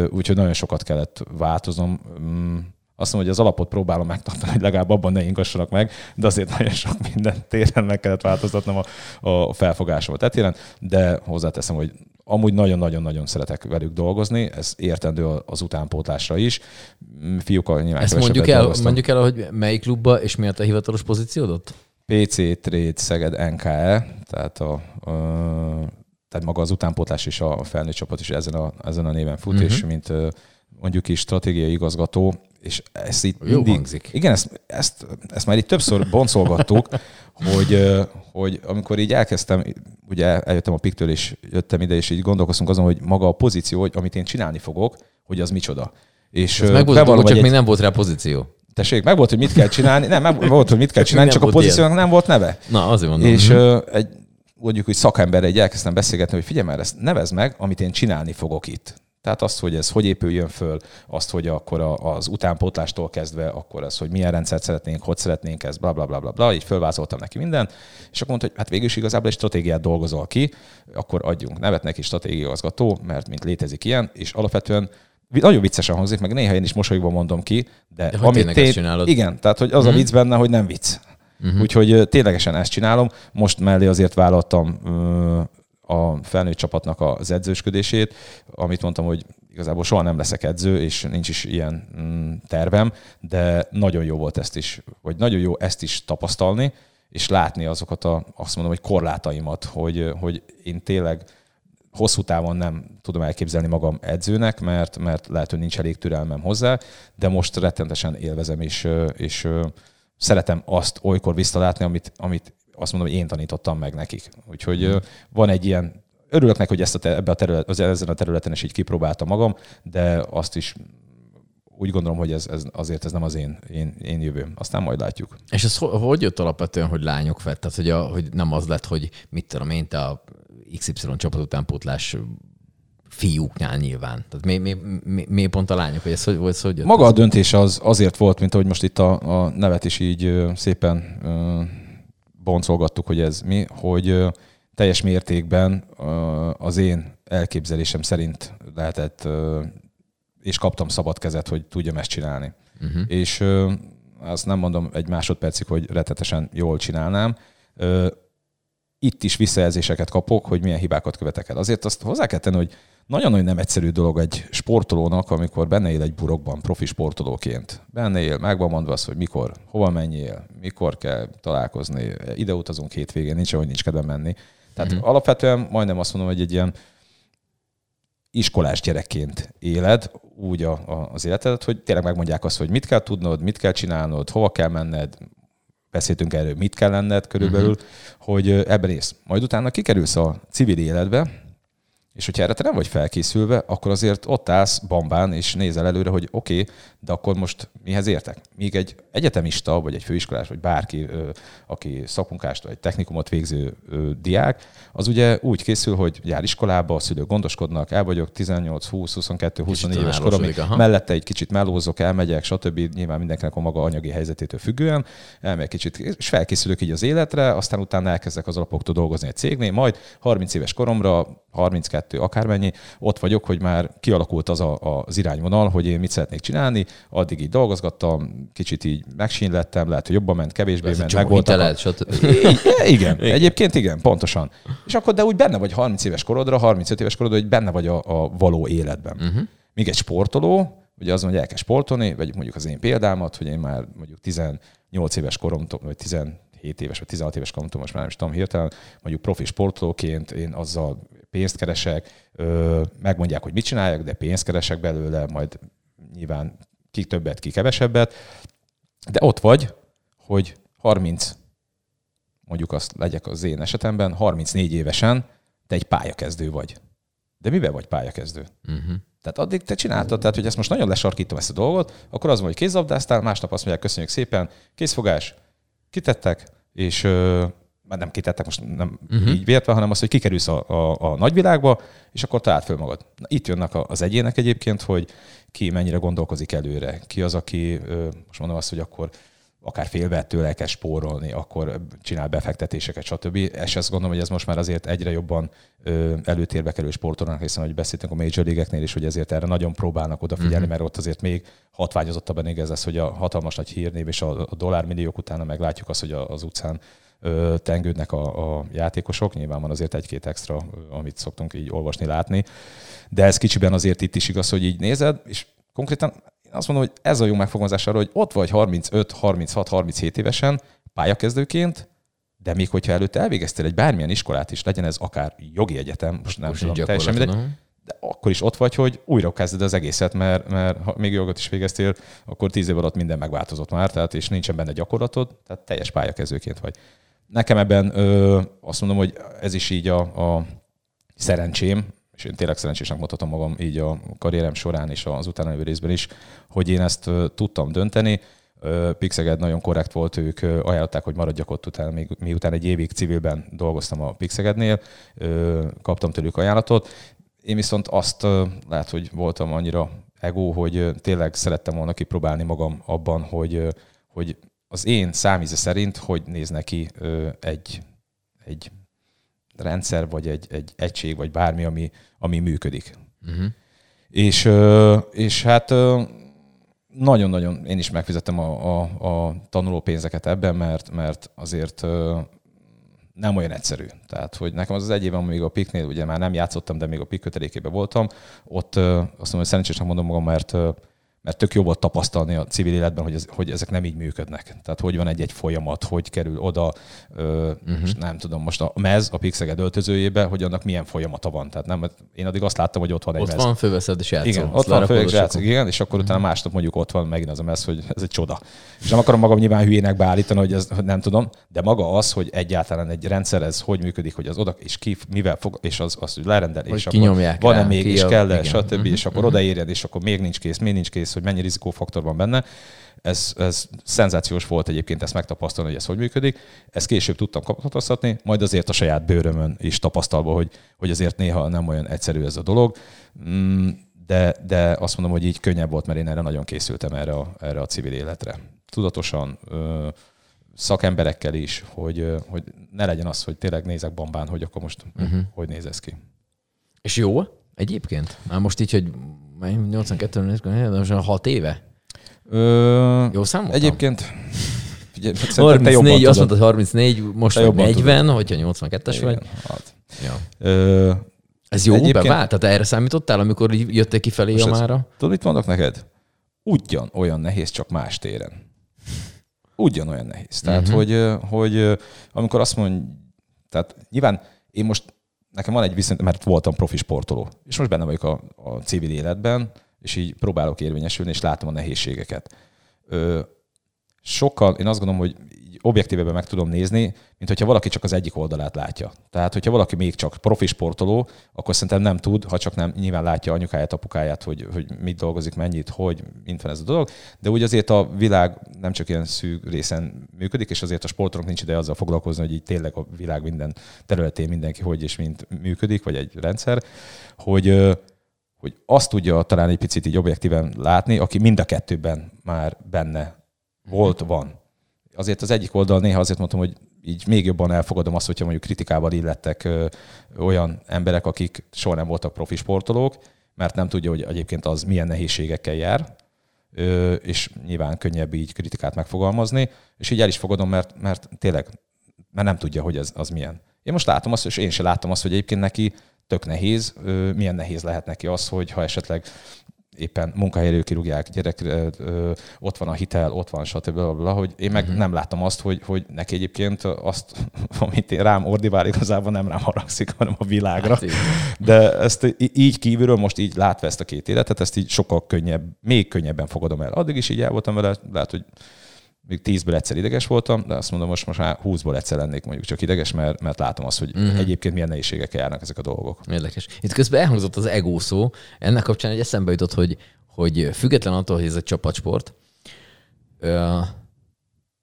Úgyhogy nagyon sokat kellett változnom. Mm, azt mondom, hogy az alapot próbálom megtartani, hogy legalább abban ne ingassanak meg, de azért nagyon sok minden téren meg kellett változtatnom a, a felfogásomat etéren, de hozzáteszem, hogy amúgy nagyon-nagyon-nagyon szeretek velük dolgozni, ez értendő az utánpótlásra is. Fiúkkal nyilván Ezt mondjuk el, dolgoztam. mondjuk el, hogy melyik klubba és mi a hivatalos pozíciódot? PC Trade Szeged NKE, tehát, a, a, tehát maga az utánpótlás is a felnőtt csapat is ezen a, ezen a néven fut, uh-huh. és mint mondjuk is stratégiai igazgató, és ezt itt Jó mindig... Hangzik. Igen, ezt, ezt, ezt már itt többször boncolgattuk, (laughs) hogy, hogy amikor így elkezdtem, ugye eljöttem a piktől, és jöttem ide, és így gondolkoztunk azon, hogy maga a pozíció, hogy amit én csinálni fogok, hogy az micsoda. És Ez meg volt, csak egy... még nem volt rá pozíció. Tessék, meg volt, hogy mit kell csinálni. Nem, meg volt, hogy mit kell csinálni, csak a pozíciónak nem volt neve. Na, azért mondom. És uh, egy, mondjuk, hogy szakember egy elkezdtem beszélgetni, hogy figyelj már, ezt nevezd meg, amit én csinálni fogok itt. Tehát azt, hogy ez hogy épüljön föl, azt, hogy akkor az utánpótlástól kezdve, akkor az, hogy milyen rendszert szeretnénk, hogy szeretnénk ezt, bla bla bla bla, bla így fölvázoltam neki mindent, és akkor mondta, hogy hát végül is igazából egy stratégiát dolgozol ki, akkor adjunk nevet neki stratégiagazgató, mert mint létezik ilyen, és alapvetően nagyon viccesen hangzik, meg néha én is mosolyogva mondom ki, de, de amit tét, csinálod. igen, tehát hogy az mm-hmm. a vicc benne, hogy nem vicc. Mm-hmm. Úgyhogy ténylegesen ezt csinálom. Most mellé azért vállaltam a felnőtt csapatnak az edzősködését, amit mondtam, hogy igazából soha nem leszek edző, és nincs is ilyen mm, tervem, de nagyon jó volt ezt is, vagy nagyon jó ezt is tapasztalni, és látni azokat a, azt mondom, hogy korlátaimat, hogy, hogy én tényleg hosszú távon nem tudom elképzelni magam edzőnek, mert, mert lehet, hogy nincs elég türelmem hozzá, de most rettentesen élvezem, és, és szeretem azt olykor visszalátni, amit, amit azt mondom, hogy én tanítottam meg nekik. Úgyhogy hmm. van egy ilyen, örülök neki, hogy ezt a, ebbe a terület, az, ezen a területen is így kipróbáltam magam, de azt is úgy gondolom, hogy ez, ez azért ez nem az én, én, én jövőm. Aztán majd látjuk. És ez hogy jött alapvetően, hogy lányok vett? Tehát, hogy, a, hogy nem az lett, hogy mit tudom én, te a XY csapat utánpótlás fiúknál nyilván. Tehát mi, mi, mi, mi pont a lányok, hogy ez hogy, ez hogy jött? Maga a döntés az azért volt, mint ahogy most itt a, a nevet is így szépen boncolgattuk, hogy ez mi, hogy teljes mértékben az én elképzelésem szerint lehetett, és kaptam szabad kezet, hogy tudjam ezt csinálni. Uh-huh. És azt nem mondom egy másodpercig, hogy retetesen jól csinálnám. Itt is visszajelzéseket kapok, hogy milyen hibákat követek el. Azért azt hozzá kell tenni, hogy nagyon-nagyon nem egyszerű dolog egy sportolónak, amikor benne él egy burokban, profi sportolóként. Benne él, meg van mondva az, hogy mikor, hova menjél, mikor kell találkozni, ide utazunk hétvégén, nincs, hogy nincs kedve menni. Tehát uh-huh. alapvetően majdnem azt mondom, hogy egy ilyen iskolás gyerekként éled úgy a, a, az életedet, hogy tényleg megmondják azt, hogy mit kell tudnod, mit kell csinálnod, hova kell menned, beszéltünk erről, mit kell lenned körülbelül, uh-huh. hogy ebben ész. Majd utána kikerülsz a civil életbe, és hogyha erre te nem vagy felkészülve, akkor azért ott állsz bambán, és nézel előre, hogy oké, okay, de akkor most mihez értek? Míg egy egyetemista, vagy egy főiskolás, vagy bárki, aki szakmunkást, vagy technikumot végző diák, az ugye úgy készül, hogy jár iskolába, a szülők gondoskodnak, el vagyok 18, 20, 22, 24 éves koromig, mellette egy kicsit melózok, elmegyek, stb. Nyilván mindenkinek a maga anyagi helyzetétől függően, elmegyek kicsit, és felkészülök így az életre, aztán utána elkezdek az alapoktól dolgozni egy cégnél, majd 30 éves koromra, 32 32, akármennyi, ott vagyok, hogy már kialakult az a, az irányvonal, hogy én mit szeretnék csinálni, addig így dolgozgattam, kicsit így megsínlettem, lehet, hogy jobban ment, kevésbé Ez ment, meg volt stb. igen, (laughs) igen, egyébként igen, pontosan. És akkor de úgy benne vagy 30 éves korodra, 35 éves korodra, hogy benne vagy a, a való életben. Uh-huh. Míg egy sportoló, ugye azon, hogy el kell sportolni, vegyük mondjuk az én példámat, hogy én már mondjuk 18 éves koromtól, vagy 17 éves, vagy 16 éves koromtól, most már nem is tudom hirtelen, mondjuk profi sportolóként én azzal pénzt keresek, megmondják, hogy mit csináljak, de pénzt keresek belőle, majd nyilván ki többet, ki kevesebbet, de ott vagy, hogy 30, mondjuk azt legyek az én esetemben, 34 évesen te egy pályakezdő vagy. De miben vagy pályakezdő? Uh-huh. Tehát addig te csináltad, tehát hogy ezt most nagyon lesarkítom ezt a dolgot, akkor az van, hogy kézabdáztál, másnap azt mondják, köszönjük szépen, készfogás, kitettek, és már nem kitettek, most nem uh-huh. így vértve, hanem az, hogy kikerülsz a, a, a nagyvilágba, és akkor találd föl magad. Na, itt jönnek az egyének egyébként, hogy ki mennyire gondolkozik előre, ki az, aki, most mondom azt, hogy akkor akár félve tőle el kell spórolni, akkor csinál befektetéseket, stb. És azt gondolom, hogy ez most már azért egyre jobban előtérbe kerül sportolónak, hiszen hogy beszéltünk a Major League-eknél is, hogy ezért erre nagyon próbálnak odafigyelni, uh-huh. mert ott azért még hatványozottabban igaz ez, hogy a hatalmas nagy hírnév és a, a dollármilliók utána meglátjuk azt, hogy az utcán tengődnek a, a játékosok. Nyilván van azért egy-két extra, amit szoktunk így olvasni, látni. De ez kicsiben azért itt is igaz, hogy így nézed, és konkrétan azt mondom, hogy ez a jó megfogalmazás arra, hogy ott vagy 35, 36, 37 évesen pályakezdőként, de még hogyha előtte elvégeztél egy bármilyen iskolát is, legyen ez akár jogi egyetem, most nem most tudom, teljesen mindegy, de akkor is ott vagy, hogy újra kezded az egészet, mert, mert ha még jogot is végeztél, akkor tíz év alatt minden megváltozott már, tehát és nincsen benne gyakorlatod, tehát teljes pályakezdőként vagy. Nekem ebben ö, azt mondom, hogy ez is így a, a szerencsém, és én tényleg szerencsésnek mutatom magam így a karrierem során és az utána részben is, hogy én ezt tudtam dönteni. Pixeged nagyon korrekt volt, ők ajánlották, hogy maradjak ott utána, még, miután egy évig civilben dolgoztam a Pixegednél, kaptam tőlük ajánlatot. Én viszont azt lehet, hogy voltam annyira ego, hogy tényleg szerettem volna kipróbálni magam abban, hogy, hogy az én számíze szerint hogy néz neki egy, egy rendszer, vagy egy, egy egység, vagy bármi, ami, ami működik. Uh-huh. És, és hát nagyon-nagyon én is megfizettem a, a, a tanuló pénzeket ebben, mert, mert azért nem olyan egyszerű. Tehát, hogy nekem az az egy év, amíg a piknél ugye már nem játszottam, de még a pik kötelékében voltam, ott azt mondom, hogy szerencsésnek mondom magam, mert mert tök jó volt tapasztalni a civil életben, hogy, ez, hogy ezek nem így működnek. Tehát hogy van egy-egy folyamat, hogy kerül oda, ö, uh-huh. most nem tudom, most a mez a Pixeged öltözőjébe, hogy annak milyen folyamata van. Tehát nem, én addig azt láttam, hogy ott van egy ott mez. Ott van, fölveszed és játszol. Igen, ott van, fölveszed, játszol, igen, és akkor utána mhm. másnap mondjuk ott van megint az a mez, hogy ez egy csoda. És nem akarom magam nyilván hülyének beállítani, hogy ez hogy nem tudom, de maga az, hogy egyáltalán egy rendszer ez hogy működik, hogy az oda, és ki, mivel fog, és az, az hogy lerendel, és akkor van-e még, és kell stb. És akkor odaérjed, és akkor még nincs kész, még nincs kész, hogy mennyi rizikófaktor faktor van benne. Ez, ez szenzációs volt egyébként ezt megtapasztalni, hogy ez hogy működik. Ezt később tudtam kapcsolatoztatni, majd azért a saját bőrömön is tapasztalva, hogy, hogy azért néha nem olyan egyszerű ez a dolog. Mm, de, de azt mondom, hogy így könnyebb volt, mert én erre nagyon készültem erre a, erre a civil életre. Tudatosan, szakemberekkel is, hogy, hogy ne legyen az, hogy tényleg nézek bombán, hogy akkor most uh-huh. hogy néz ez ki. És jó egyébként? Már most így, hogy 82 most 6 éve? Ö, Jó számoltam? Egyébként Figyelj, 34, azt mondtad 34, most vagy 40, tudod. hogyha 82-es vagy. Hát. Ja. Ö, Ez jó egyébként... bevált? Tehát erre számítottál, amikor jöttél kifelé a mára? Tudod, mit mondok neked? Ugyan olyan nehéz, csak más téren. Ugyan olyan nehéz. Tehát, uh-huh. hogy, hogy amikor azt mond, tehát nyilván én most, nekem van egy viszont, mert voltam profi sportoló, és most benne vagyok a, a civil életben, és így próbálok érvényesülni, és látom a nehézségeket. Ö, sokkal, én azt gondolom, hogy objektívebben meg tudom nézni, mint hogyha valaki csak az egyik oldalát látja. Tehát, hogyha valaki még csak profi sportoló, akkor szerintem nem tud, ha csak nem nyilván látja anyukáját, apukáját, hogy, hogy mit dolgozik, mennyit, hogy, mint van ez a dolog. De úgy azért a világ nem csak ilyen szűk részen működik, és azért a sportolók nincs ide azzal foglalkozni, hogy így tényleg a világ minden területén mindenki hogy és mint működik, vagy egy rendszer, hogy hogy azt tudja talán egy picit így objektíven látni, aki mind a kettőben már benne volt, van. Azért az egyik oldal néha azért mondtam, hogy így még jobban elfogadom azt, hogyha mondjuk kritikával illettek olyan emberek, akik soha nem voltak profi sportolók, mert nem tudja, hogy egyébként az milyen nehézségekkel jár, és nyilván könnyebb így kritikát megfogalmazni, és így el is fogadom, mert, mert tényleg mert nem tudja, hogy ez az milyen. Én most látom azt, és én sem láttam azt, hogy egyébként neki tök nehéz, milyen nehéz lehet neki az, hogy ha esetleg éppen munkahelyről kirúgják, gyerek, ott van a hitel, ott van stb. hogy én meg uh-huh. nem láttam azt, hogy, hogy neki egyébként azt, (laughs) amit én rám ordivál, igazából nem rám haragszik, hanem a világra. Hát, De ezt így kívülről most így látva ezt a két életet, ezt így sokkal könnyebb, még könnyebben fogadom el. Addig is így el voltam vele, lehet, hogy még tízből egyszer ideges voltam, de azt mondom, most, most már húszból egyszer lennék mondjuk csak ideges, mert, mert látom azt, hogy uh-huh. egyébként milyen nehézségekkel járnak ezek a dolgok. Érdekes. Itt közben elhangzott az ego szó. Ennek kapcsán egy eszembe jutott, hogy, hogy független attól, hogy ez egy csapatsport, ö,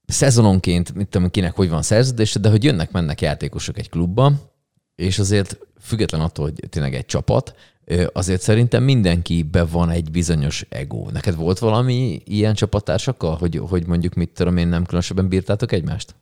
szezononként, mit tudom, kinek hogy van szerződése, de hogy jönnek-mennek játékosok egy klubba, és azért független attól, hogy tényleg egy csapat, azért szerintem mindenkibe van egy bizonyos ego. Neked volt valami ilyen csapattársakkal, hogy, hogy mondjuk mit tudom én, nem különösebben bírtátok egymást?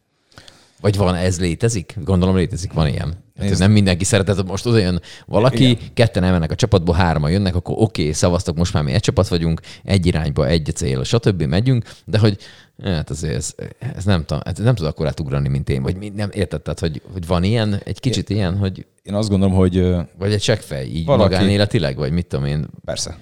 Vagy van, ez létezik? Gondolom létezik, van ilyen. Hát nem mindenki szeretett, most oda jön valaki, Igen. ketten elmennek a csapatból, hárman jönnek, akkor oké, okay, szavaztok, most már mi egy csapat vagyunk, egy irányba, egy cél, stb. megyünk, de hogy hát azért ez, ez nem, tudom, ez nem tud akkor átugrani, mint én, vagy nem érted, tehát, hogy, hogy van ilyen, egy kicsit én, ilyen, hogy... Én azt gondolom, hogy... Vagy egy csekkfej, így valaki... magánéletileg, vagy mit tudom én. Persze.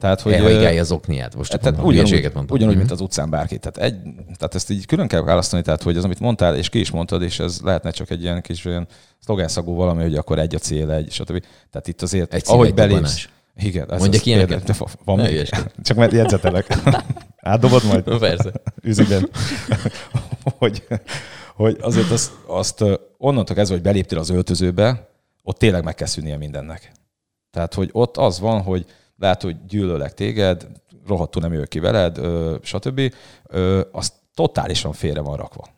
Tehát, hogy elhaigálja az okniát, most tehát mondom, ugyanúgy, mondtam. ugyanúgy, mint az utcán bárki. Tehát, egy, tehát ezt így külön kell választani, tehát hogy az, amit mondtál, és ki is mondtad, és ez lehetne csak egy ilyen kis olyan szlogánszagú valami, hogy akkor egy a cél, egy, stb. Tehát itt azért, egy ahogy belépsz, igen, ez Mondja ki ilyeneket. Van még? Csak mert jegyzetelek. (laughs) Átdobod majd? Persze. Üziben. (laughs) hogy, hogy azért azt, azt onnantól kezdve, hogy beléptél az öltözőbe, ott tényleg meg kell szűnnie mindennek. Tehát, hogy ott az van, hogy lehet, hogy gyűlölek téged, rohadtul nem jövök ki veled, stb. Az totálisan félre van rakva.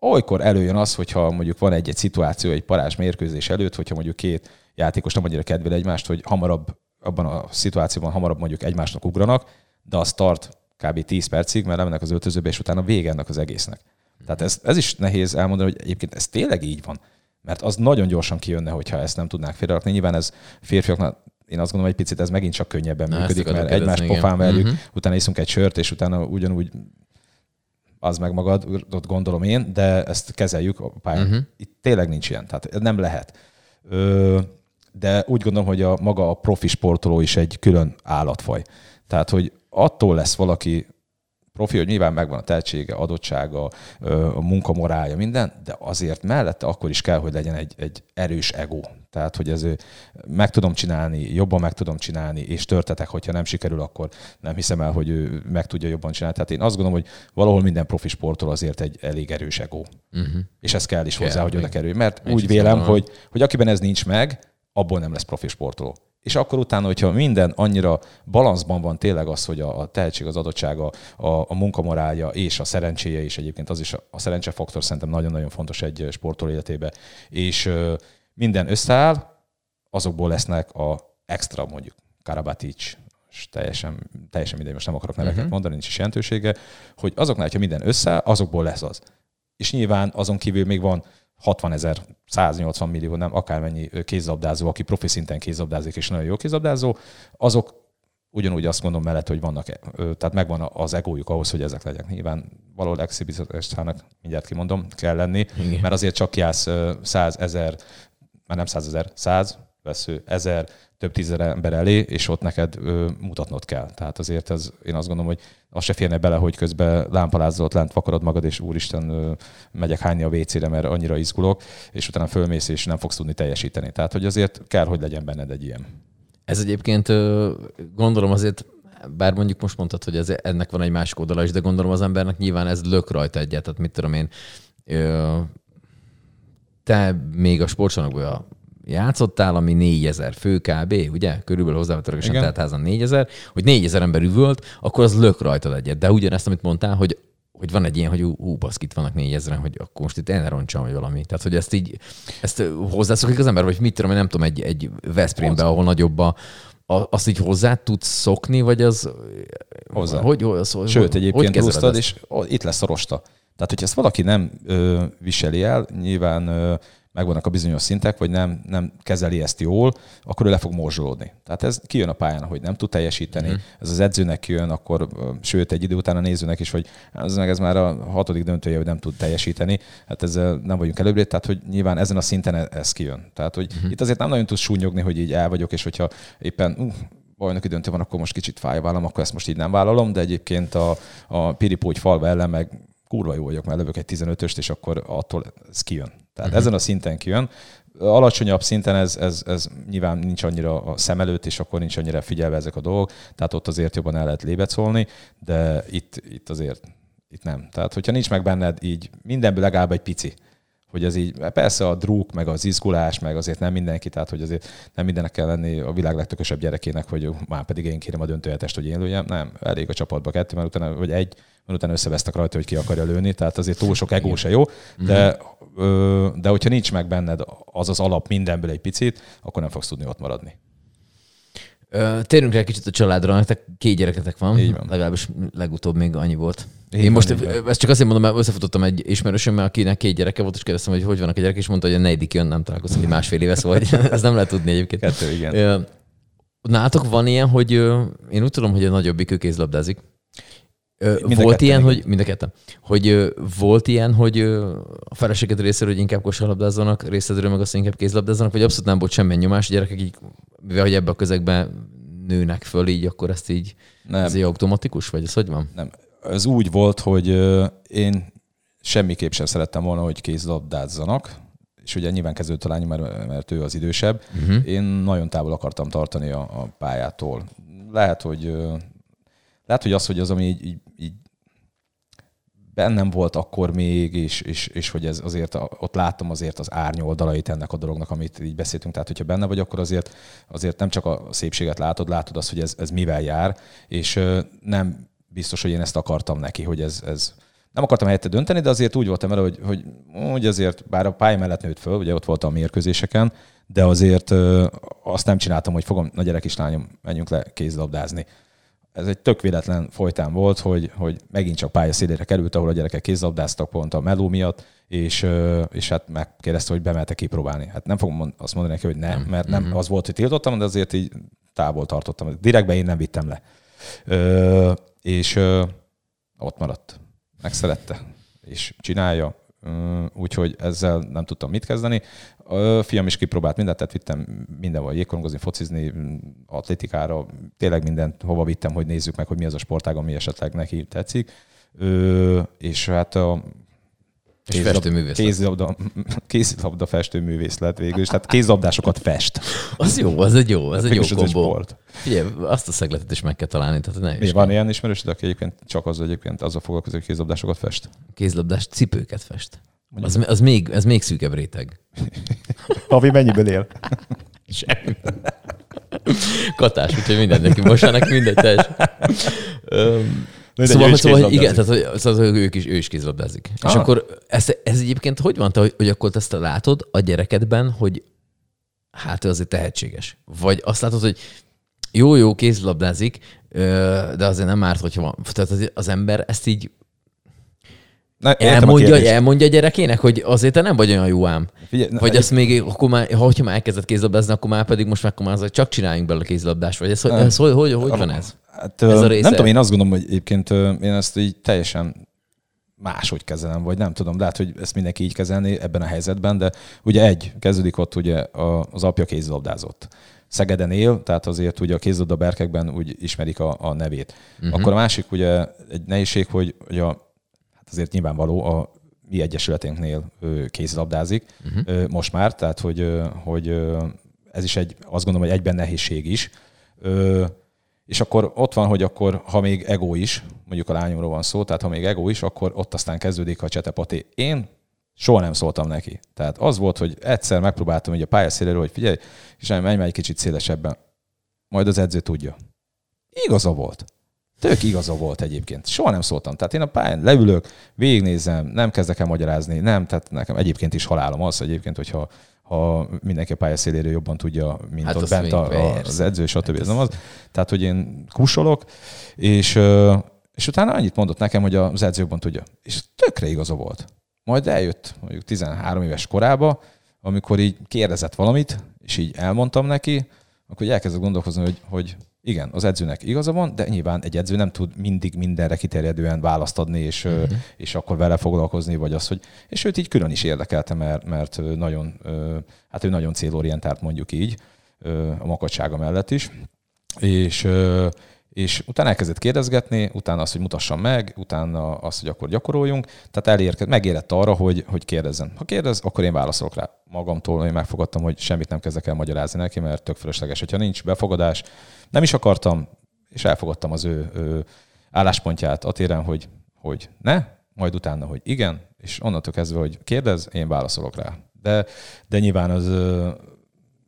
Olykor előjön az, hogyha mondjuk van egy-egy szituáció, egy parázs mérkőzés előtt, hogyha mondjuk két játékos nem annyira kedvel egymást, hogy hamarabb abban a szituációban hamarabb mondjuk egymásnak ugranak, de az tart kb. 10 percig, mert lemennek az öltözőbe, és utána vége ennek az egésznek. Tehát ez, ez is nehéz elmondani, hogy egyébként ez tényleg így van. Mert az nagyon gyorsan kijönne, hogyha ezt nem tudnák félrerakni. Nyilván ez férfiaknak, én azt gondolom, hogy egy picit ez megint csak könnyebben Na, működik, mert egymás pofán verjük, uh-huh. utána iszunk egy sört, és utána ugyanúgy az meg magad, ott gondolom én, de ezt kezeljük a pályán. Uh-huh. Itt tényleg nincs ilyen, tehát nem lehet. Ö, de úgy gondolom, hogy a maga a profi sportoló is egy külön állatfaj. Tehát, hogy attól lesz valaki profi, hogy nyilván megvan a tehetsége, adottsága, a munkamorálja, minden, de azért mellette akkor is kell, hogy legyen egy, egy erős ego. Tehát, hogy ez meg tudom csinálni, jobban meg tudom csinálni, és törtetek, hogyha nem sikerül, akkor nem hiszem el, hogy ő meg tudja jobban csinálni. Tehát én azt gondolom, hogy valahol minden profi sportol azért egy elég erős ego. Uh-huh. És ez kell is hozzá, kell, hogy oda kerülj. Mert úgy vélem, hogy, hogy akiben ez nincs meg, abból nem lesz profi sportoló. És akkor utána, hogyha minden annyira balanszban van tényleg az, hogy a, a tehetség, az adottsága, a, a munkamorálja és a szerencséje is egyébként, az is a, a szerencsefaktor szerintem nagyon-nagyon fontos egy sportoló életébe, és minden összeáll, azokból lesznek a extra mondjuk Karabatic, és teljesen, teljesen mindegy, most nem akarok neveket uh-huh. mondani, nincs is jelentősége, hogy azoknál, hogyha minden összeáll, azokból lesz az. És nyilván azon kívül még van 60 ezer, 180 millió, nem akármennyi kézlabdázó, aki profi szinten kézlabdázik, és nagyon jó kézlabdázó, azok ugyanúgy azt mondom mellett, hogy vannak, tehát megvan az egójuk ahhoz, hogy ezek legyenek. Nyilván valahol exhibicionistának, mindjárt kimondom, kell lenni, Igen. mert azért csak kiállsz 100 ezer, már nem 100 ezer, 100 vesző, ezer több tízezer ember elé, és ott neked ö, mutatnod kell. Tehát azért ez, én azt gondolom, hogy az se férne bele, hogy közben lámpalázzat lent vakarod magad, és úristen, ö, megyek hányni a WC-re, mert annyira izgulok, és utána fölmész, és nem fogsz tudni teljesíteni. Tehát, hogy azért kell, hogy legyen benned egy ilyen. Ez egyébként gondolom azért bár mondjuk most mondtad, hogy ez, ennek van egy másik oldala is, de gondolom az embernek nyilván ez lök rajta egyet, tehát mit tudom én, te még a sportcsarnokban játszottál, ami 4000 fő kb, ugye? Körülbelül hozzávetőlegesen telt házan 4000, hogy 4000 ember üvölt, akkor az lök rajtad egyet. De ugyanezt, amit mondtál, hogy hogy van egy ilyen, hogy ú, baszkit vannak négyezeren, hogy akkor most itt elroncsam, vagy valami. Tehát, hogy ezt így, ezt hozzászokik az ember, vagy mit tudom, nem tudom, egy, egy Veszprémbe, ahol nagyobb a, a, azt így hozzá tudsz szokni, vagy az... Hozzá. Hogy, az, Sőt, egyébként hogy húztad, és itt lesz a rosta. Tehát, hogy ezt valaki nem ö, viseli el, nyilván ö, megvannak a bizonyos szintek, vagy nem, nem kezeli ezt jól, akkor ő le fog morzsolódni. Tehát ez kijön a pályán, hogy nem tud teljesíteni, mm. ez az edzőnek jön, akkor sőt egy idő után a nézőnek is, hogy ez, meg ez már a hatodik döntője, hogy nem tud teljesíteni. Hát ezzel nem vagyunk előbbre, tehát hogy nyilván ezen a szinten e- ez kijön. Tehát, hogy mm. itt azért nem nagyon tudsz súnyogni, hogy így el vagyok, és hogyha éppen uh, bajnoki döntő van, akkor most kicsit fáj vállam, akkor ezt most így nem vállalom, de egyébként a, a Piripógy falva ellen meg kurva jó vagyok, mert lövök egy 15-öst, és akkor attól ez kijön. Tehát uh-huh. ezen a szinten kijön. Alacsonyabb szinten ez, ez, ez nyilván nincs annyira a szem előtt, és akkor nincs annyira figyelve ezek a dolgok, tehát ott azért jobban el lehet lébecolni, de itt, itt azért itt nem. Tehát, hogyha nincs meg benned így mindenből legalább egy pici, hogy ez így, persze a drúk, meg az izgulás, meg azért nem mindenki, tehát hogy azért nem mindennek kell lenni a világ legtökösebb gyerekének, hogy már pedig én kérem a döntőhetest, hogy én lőjem. Nem, elég a csapatba kettő, mert utána, vagy egy, mert utána összevesztek rajta, hogy ki akarja lőni, tehát azért túl sok egó se jó, de, mm. de hogyha nincs meg benned az az alap mindenből egy picit, akkor nem fogsz tudni ott maradni. Térünk rá kicsit a családra, nektek két gyereketek van, Így van. legalábbis legutóbb még annyi volt. Én, Én most ezt csak azért mondom, mert összefutottam egy ismerősömmel, akinek két gyereke volt, és kérdeztem, hogy hogy vannak a gyerek, és mondta, hogy a negyedik jön, nem találkoztam, hogy másfél éves vagy. (laughs) Ez nem lehet tudni egyébként. Kettő, igen. Nálatok van ilyen, hogy én úgy tudom, hogy a nagyobbik ő kézlabdázik. Mind volt ilyen, igen. hogy mind a ketten, hogy volt ilyen, hogy a feleséged részéről, hogy inkább kosarlabdázzanak, részedről meg azt inkább kézlabdázzanak, vagy abszolút nem volt semmilyen nyomás, a gyerekek így, mivel hogy ebbe a közegben nőnek föl, így akkor ezt így, nem. ez így automatikus, vagy ez hogy van? Nem. Ez úgy volt, hogy én semmiképp sem szerettem volna, hogy kézlabdázzanak, és ugye nyilván kezdődött mert, mert ő az idősebb. Uh-huh. Én nagyon távol akartam tartani a, a pályától. Lehet, hogy lehet, hogy az, hogy az, ami így, így bennem volt akkor még, és, és, és hogy ez azért, ott láttam azért az árnyoldalait ennek a dolognak, amit így beszéltünk. Tehát, hogyha benne vagy, akkor azért, azért nem csak a szépséget látod, látod azt, hogy ez, ez mivel jár, és nem biztos, hogy én ezt akartam neki, hogy ez, ez nem akartam helyette dönteni, de azért úgy voltam vele, hogy, hogy, hogy azért, bár a pálya mellett nőtt föl, ugye ott voltam a mérkőzéseken, de azért azt nem csináltam, hogy fogom, na gyerek lányom, menjünk le kézlabdázni ez egy tök véletlen folytán volt, hogy, hogy megint csak pályaszélére került, ahol a gyerekek kézlabdáztak pont a meló miatt, és, és hát megkérdezte, hogy bemelte kipróbálni. Hát nem fogom azt mondani neki, hogy nem, mert nem mm-hmm. az volt, hogy tiltottam, de azért így távol tartottam. Direktben én nem vittem le. Ö, és ö, ott maradt. Megszerette. És csinálja. Úgyhogy ezzel nem tudtam mit kezdeni. A fiam is kipróbált mindent, tehát vittem mindenhol jégkorongozni, focizni, atlétikára, tényleg mindent hova vittem, hogy nézzük meg, hogy mi az a sportág, ami esetleg neki tetszik. Ö, és hát a festőművész kézlabda, (laughs) kézlabda festőművész lett végül, és tehát kézlabdásokat fest. Az jó, az egy jó, az egy jó kombó. Sport. Figyelj, azt a szegletet is meg kell találni. Tehát ne Mi, van ilyen ismerősöd, aki egyébként csak az egyébként azzal foglalkozik, hogy kézlabdásokat fest? Kézlabdás cipőket fest. Az, az még, ez még szűkebb réteg. (laughs) Havi mennyiből él? Semmi. Katás, úgyhogy minden neki mosának, mindegy (laughs) De szóval, szóval hogy igen, tehát hogy, szóval, hogy ők is, ő is kézlabdázik. Ah. És akkor ez, ez egyébként hogy van, te, hogy, hogy akkor ezt látod a gyerekedben, hogy hát ő azért tehetséges. Vagy azt látod, hogy jó-jó kézlabdázik, de azért nem árt, hogyha van. Tehát az ember ezt így Na, elmondja, a elmondja a gyerekének, hogy azért te nem vagy olyan jó ám. Figyelj, vagy azt még, akkor már, ha már elkezdett kézlabdázni, akkor már pedig most meg már csak csináljunk belőle kézlabdást. Vagy ez, ez, ez hogy, hogy, hogy van ez? Hát, ez a része? Nem tudom, én azt gondolom, hogy egyébként én ezt így teljesen máshogy kezelem, vagy nem tudom, lehet, hogy ezt mindenki így kezelni ebben a helyzetben, de ugye egy, kezdődik ott ugye az apja kézlabdázott. Szegeden él, tehát azért ugye a kézlabda berkekben úgy ismerik a, a nevét. Uh-huh. Akkor a másik ugye egy nehézség, hogy, hogy a Hát azért nyilvánvaló a mi egyesületünknél kézlabdázik uh-huh. most már, tehát hogy, hogy ez is egy, azt gondolom, hogy egyben nehézség is. És akkor ott van, hogy akkor, ha még ego is, mondjuk a lányomról van szó, tehát ha még ego is, akkor ott aztán kezdődik a csetepati. Én soha nem szóltam neki. Tehát az volt, hogy egyszer megpróbáltam hogy a pályaszéléről, hogy figyelj, és menj már egy kicsit szélesebben. Majd az edző tudja. Igaza volt. Tök igaza volt egyébként. Soha nem szóltam. Tehát én a pályán leülök, végignézem, nem kezdek el magyarázni, nem, tehát nekem egyébként is halálom az, egyébként, hogyha ha mindenki a pályaszéléről jobban tudja, mint hát ott bent a, a, az edző, stb. Hát ez nem az. Tehát, hogy én kusolok, és, És utána annyit mondott nekem, hogy az edzőben tudja. És tökre igaza volt. Majd eljött mondjuk 13 éves korába, amikor így kérdezett valamit, és így elmondtam neki, akkor így elkezdett gondolkozni, hogy, hogy igen, az edzőnek igaza van, de nyilván egy edző nem tud mindig mindenre kiterjedően választ adni, és, uh-huh. és akkor vele foglalkozni, vagy az, hogy... És őt így külön is érdekelte, mert, mert nagyon, hát ő nagyon célorientált mondjuk így, a makacsága mellett is. És és utána elkezdett kérdezgetni, utána azt, hogy mutassam meg, utána azt, hogy akkor gyakoroljunk. Tehát elérkezett, megérett arra, hogy, hogy kérdezzen. Ha kérdez, akkor én válaszolok rá magamtól. Én megfogadtam, hogy semmit nem kezdek el magyarázni neki, mert tök fölösleges. Hogyha nincs befogadás, nem is akartam, és elfogadtam az ő, ő álláspontját a téren, hogy, hogy ne, majd utána, hogy igen, és onnantól kezdve, hogy kérdez, én válaszolok rá. De, de nyilván az,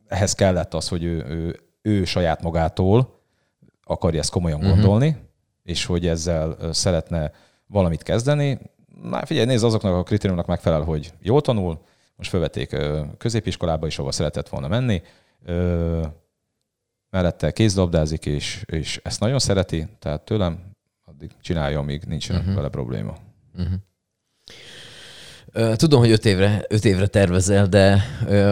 ehhez kellett az, hogy ő, ő, ő saját magától akarja ezt komolyan uh-huh. gondolni, és hogy ezzel szeretne valamit kezdeni. Na figyelj, nézd, azoknak a kritériumnak megfelel, hogy jól tanul, most felvették középiskolába is, ahova szeretett volna menni, mellette kézlabdázik, és, és ezt nagyon szereti, tehát tőlem addig csinálja, amíg nincsen uh-huh. vele probléma. Uh-huh. Tudom, hogy öt évre, öt évre tervezel, de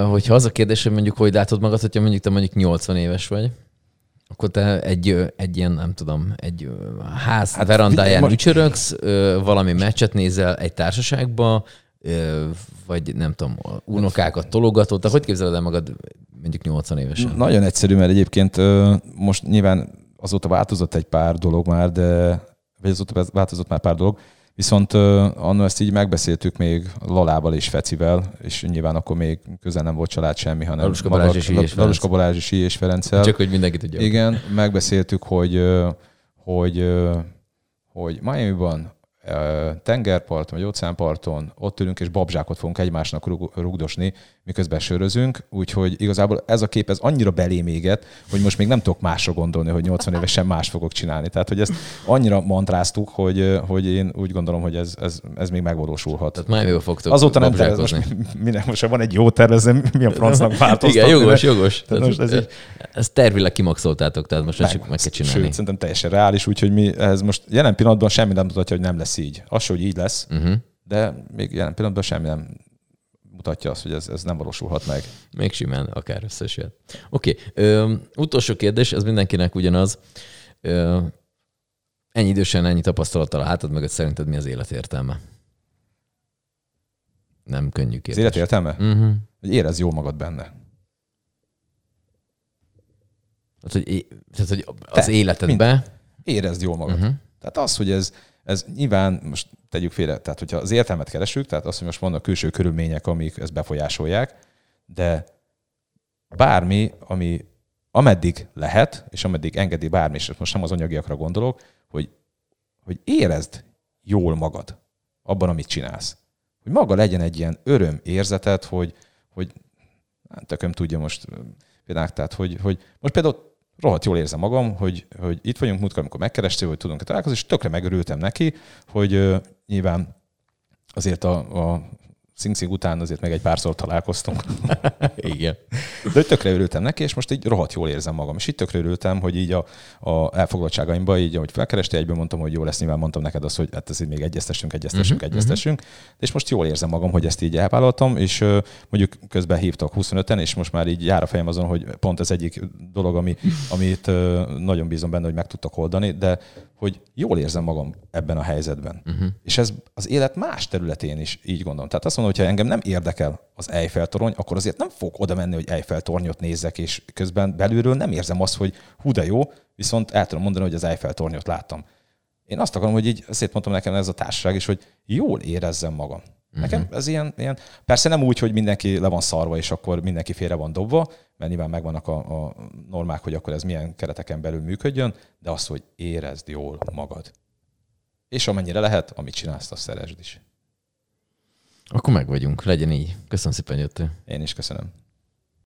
hogyha az a kérdés, hogy mondjuk hogy látod magad, hogyha mondjuk te mondjuk 80 éves vagy, akkor te egy, egy ilyen, nem tudom, egy ház hát, verandáján most... ücsörögsz, valami meccset nézel egy társaságba, vagy nem tudom, unokákat tologatod, tehát hogy képzeled el magad mondjuk 80 évesen? Nagyon egyszerű, mert egyébként most nyilván azóta változott egy pár dolog már, de vagy azóta változott már pár dolog, Viszont annól ezt így megbeszéltük még Lalával és Fecivel, és nyilván akkor még közel nem volt család semmi, hanem Laluska Balázs és, és Laluska Balázs és és Ferenccel. Csak hogy mindenki tudja. Igen, megbeszéltük, hogy, hogy, hogy Miami-ban tengerparton vagy óceánparton ott ülünk, és babzsákot fogunk egymásnak rugdosni, miközben sörözünk, úgyhogy igazából ez a kép ez annyira belém éget, hogy most még nem tudok másra gondolni, hogy 80 évesen más fogok csinálni. Tehát, hogy ezt annyira mantráztuk, hogy, hogy én úgy gondolom, hogy ez, ez, ez még megvalósulhat. Tehát már jól fogtok Azóta nem tervez, most, minek, most van egy jó tervezem, mi a (laughs) francnak változtat. Igen, jogos, jogos. Tehát most ez így... Ezt tervileg kimaxoltátok, tehát most meg, csak meg kell csinálni. Sőt, szerintem teljesen reális, úgyhogy mi ez most jelen pillanatban semmi nem mutatja, hogy nem lesz így. Az, hogy így lesz, uh-huh. de még jelen pillanatban semmi nem mutatja azt, hogy ez, ez nem valósulhat meg. Még simán akár összesült. Oké, okay. utolsó kérdés, ez mindenkinek ugyanaz. Ö, ennyi idősen, ennyi tapasztalattal a hátad mögött szerinted mi az élet értelme? Nem könnyű kérdés. Az élet értelme? Uh-huh. Hogy érez jól magad benne. Tehát, hogy, tehát, hogy az Te, életedbe... Érezd jól magad. Uh-huh. Tehát az, hogy ez, ez nyilván, most tegyük félre, tehát hogyha az értelmet keresünk, tehát azt, hogy most vannak külső körülmények, amik ezt befolyásolják, de bármi, ami ameddig lehet, és ameddig engedi bármi, és most nem az anyagiakra gondolok, hogy, hogy érezd jól magad abban, amit csinálsz. Hogy maga legyen egy ilyen öröm érzetet, hogy, hogy hát tököm tudja most például, tehát hogy, hogy most például rohadt jól érzem magam, hogy, hogy itt vagyunk múltkor, amikor megkerestél, hogy tudunk-e találkozni, és tökre megörültem neki, hogy uh, nyilván azért a, a Sing után azért meg egy párszor találkoztunk. (laughs) Igen. De hogy tökre örültem neki, és most így rohadt jól érzem magam. És így tökre örültem, hogy így a, a elfoglaltságaimba, így ahogy felkereste, egyből mondtam, hogy jó lesz, nyilván mondtam neked azt, hogy hát ez így még egyeztessünk, egyeztessünk, uh-huh, egyeztessünk. Uh-huh. És most jól érzem magam, hogy ezt így elvállaltam, és uh, mondjuk közben hívtak 25-en, és most már így jár a fejem azon, hogy pont ez egyik dolog, ami, amit uh, nagyon bízom benne, hogy meg tudtak oldani, de hogy jól érzem magam ebben a helyzetben. Uh-huh. És ez az élet más területén is így gondolom. Tehát azt mondom, hogy ha engem nem érdekel az Eiffel torony, akkor azért nem fog oda menni, hogy Eiffel tornyot nézzek, és közben belülről nem érzem azt, hogy hú de jó, viszont el tudom mondani, hogy az Eiffel tornyot láttam. Én azt akarom, hogy így, szét mondtam nekem ez a társaság is, hogy jól érezzem magam. Uh-huh. Nekem ez ilyen, ilyen, persze nem úgy, hogy mindenki le van szarva, és akkor mindenki félre van dobva, mert nyilván megvannak a, a normák, hogy akkor ez milyen kereteken belül működjön, de az, hogy érezd jól magad. És amennyire lehet, amit csinálsz, azt szeresd is. Akkor meg vagyunk, legyen így. Köszönöm szépen, jöttél. Én is köszönöm.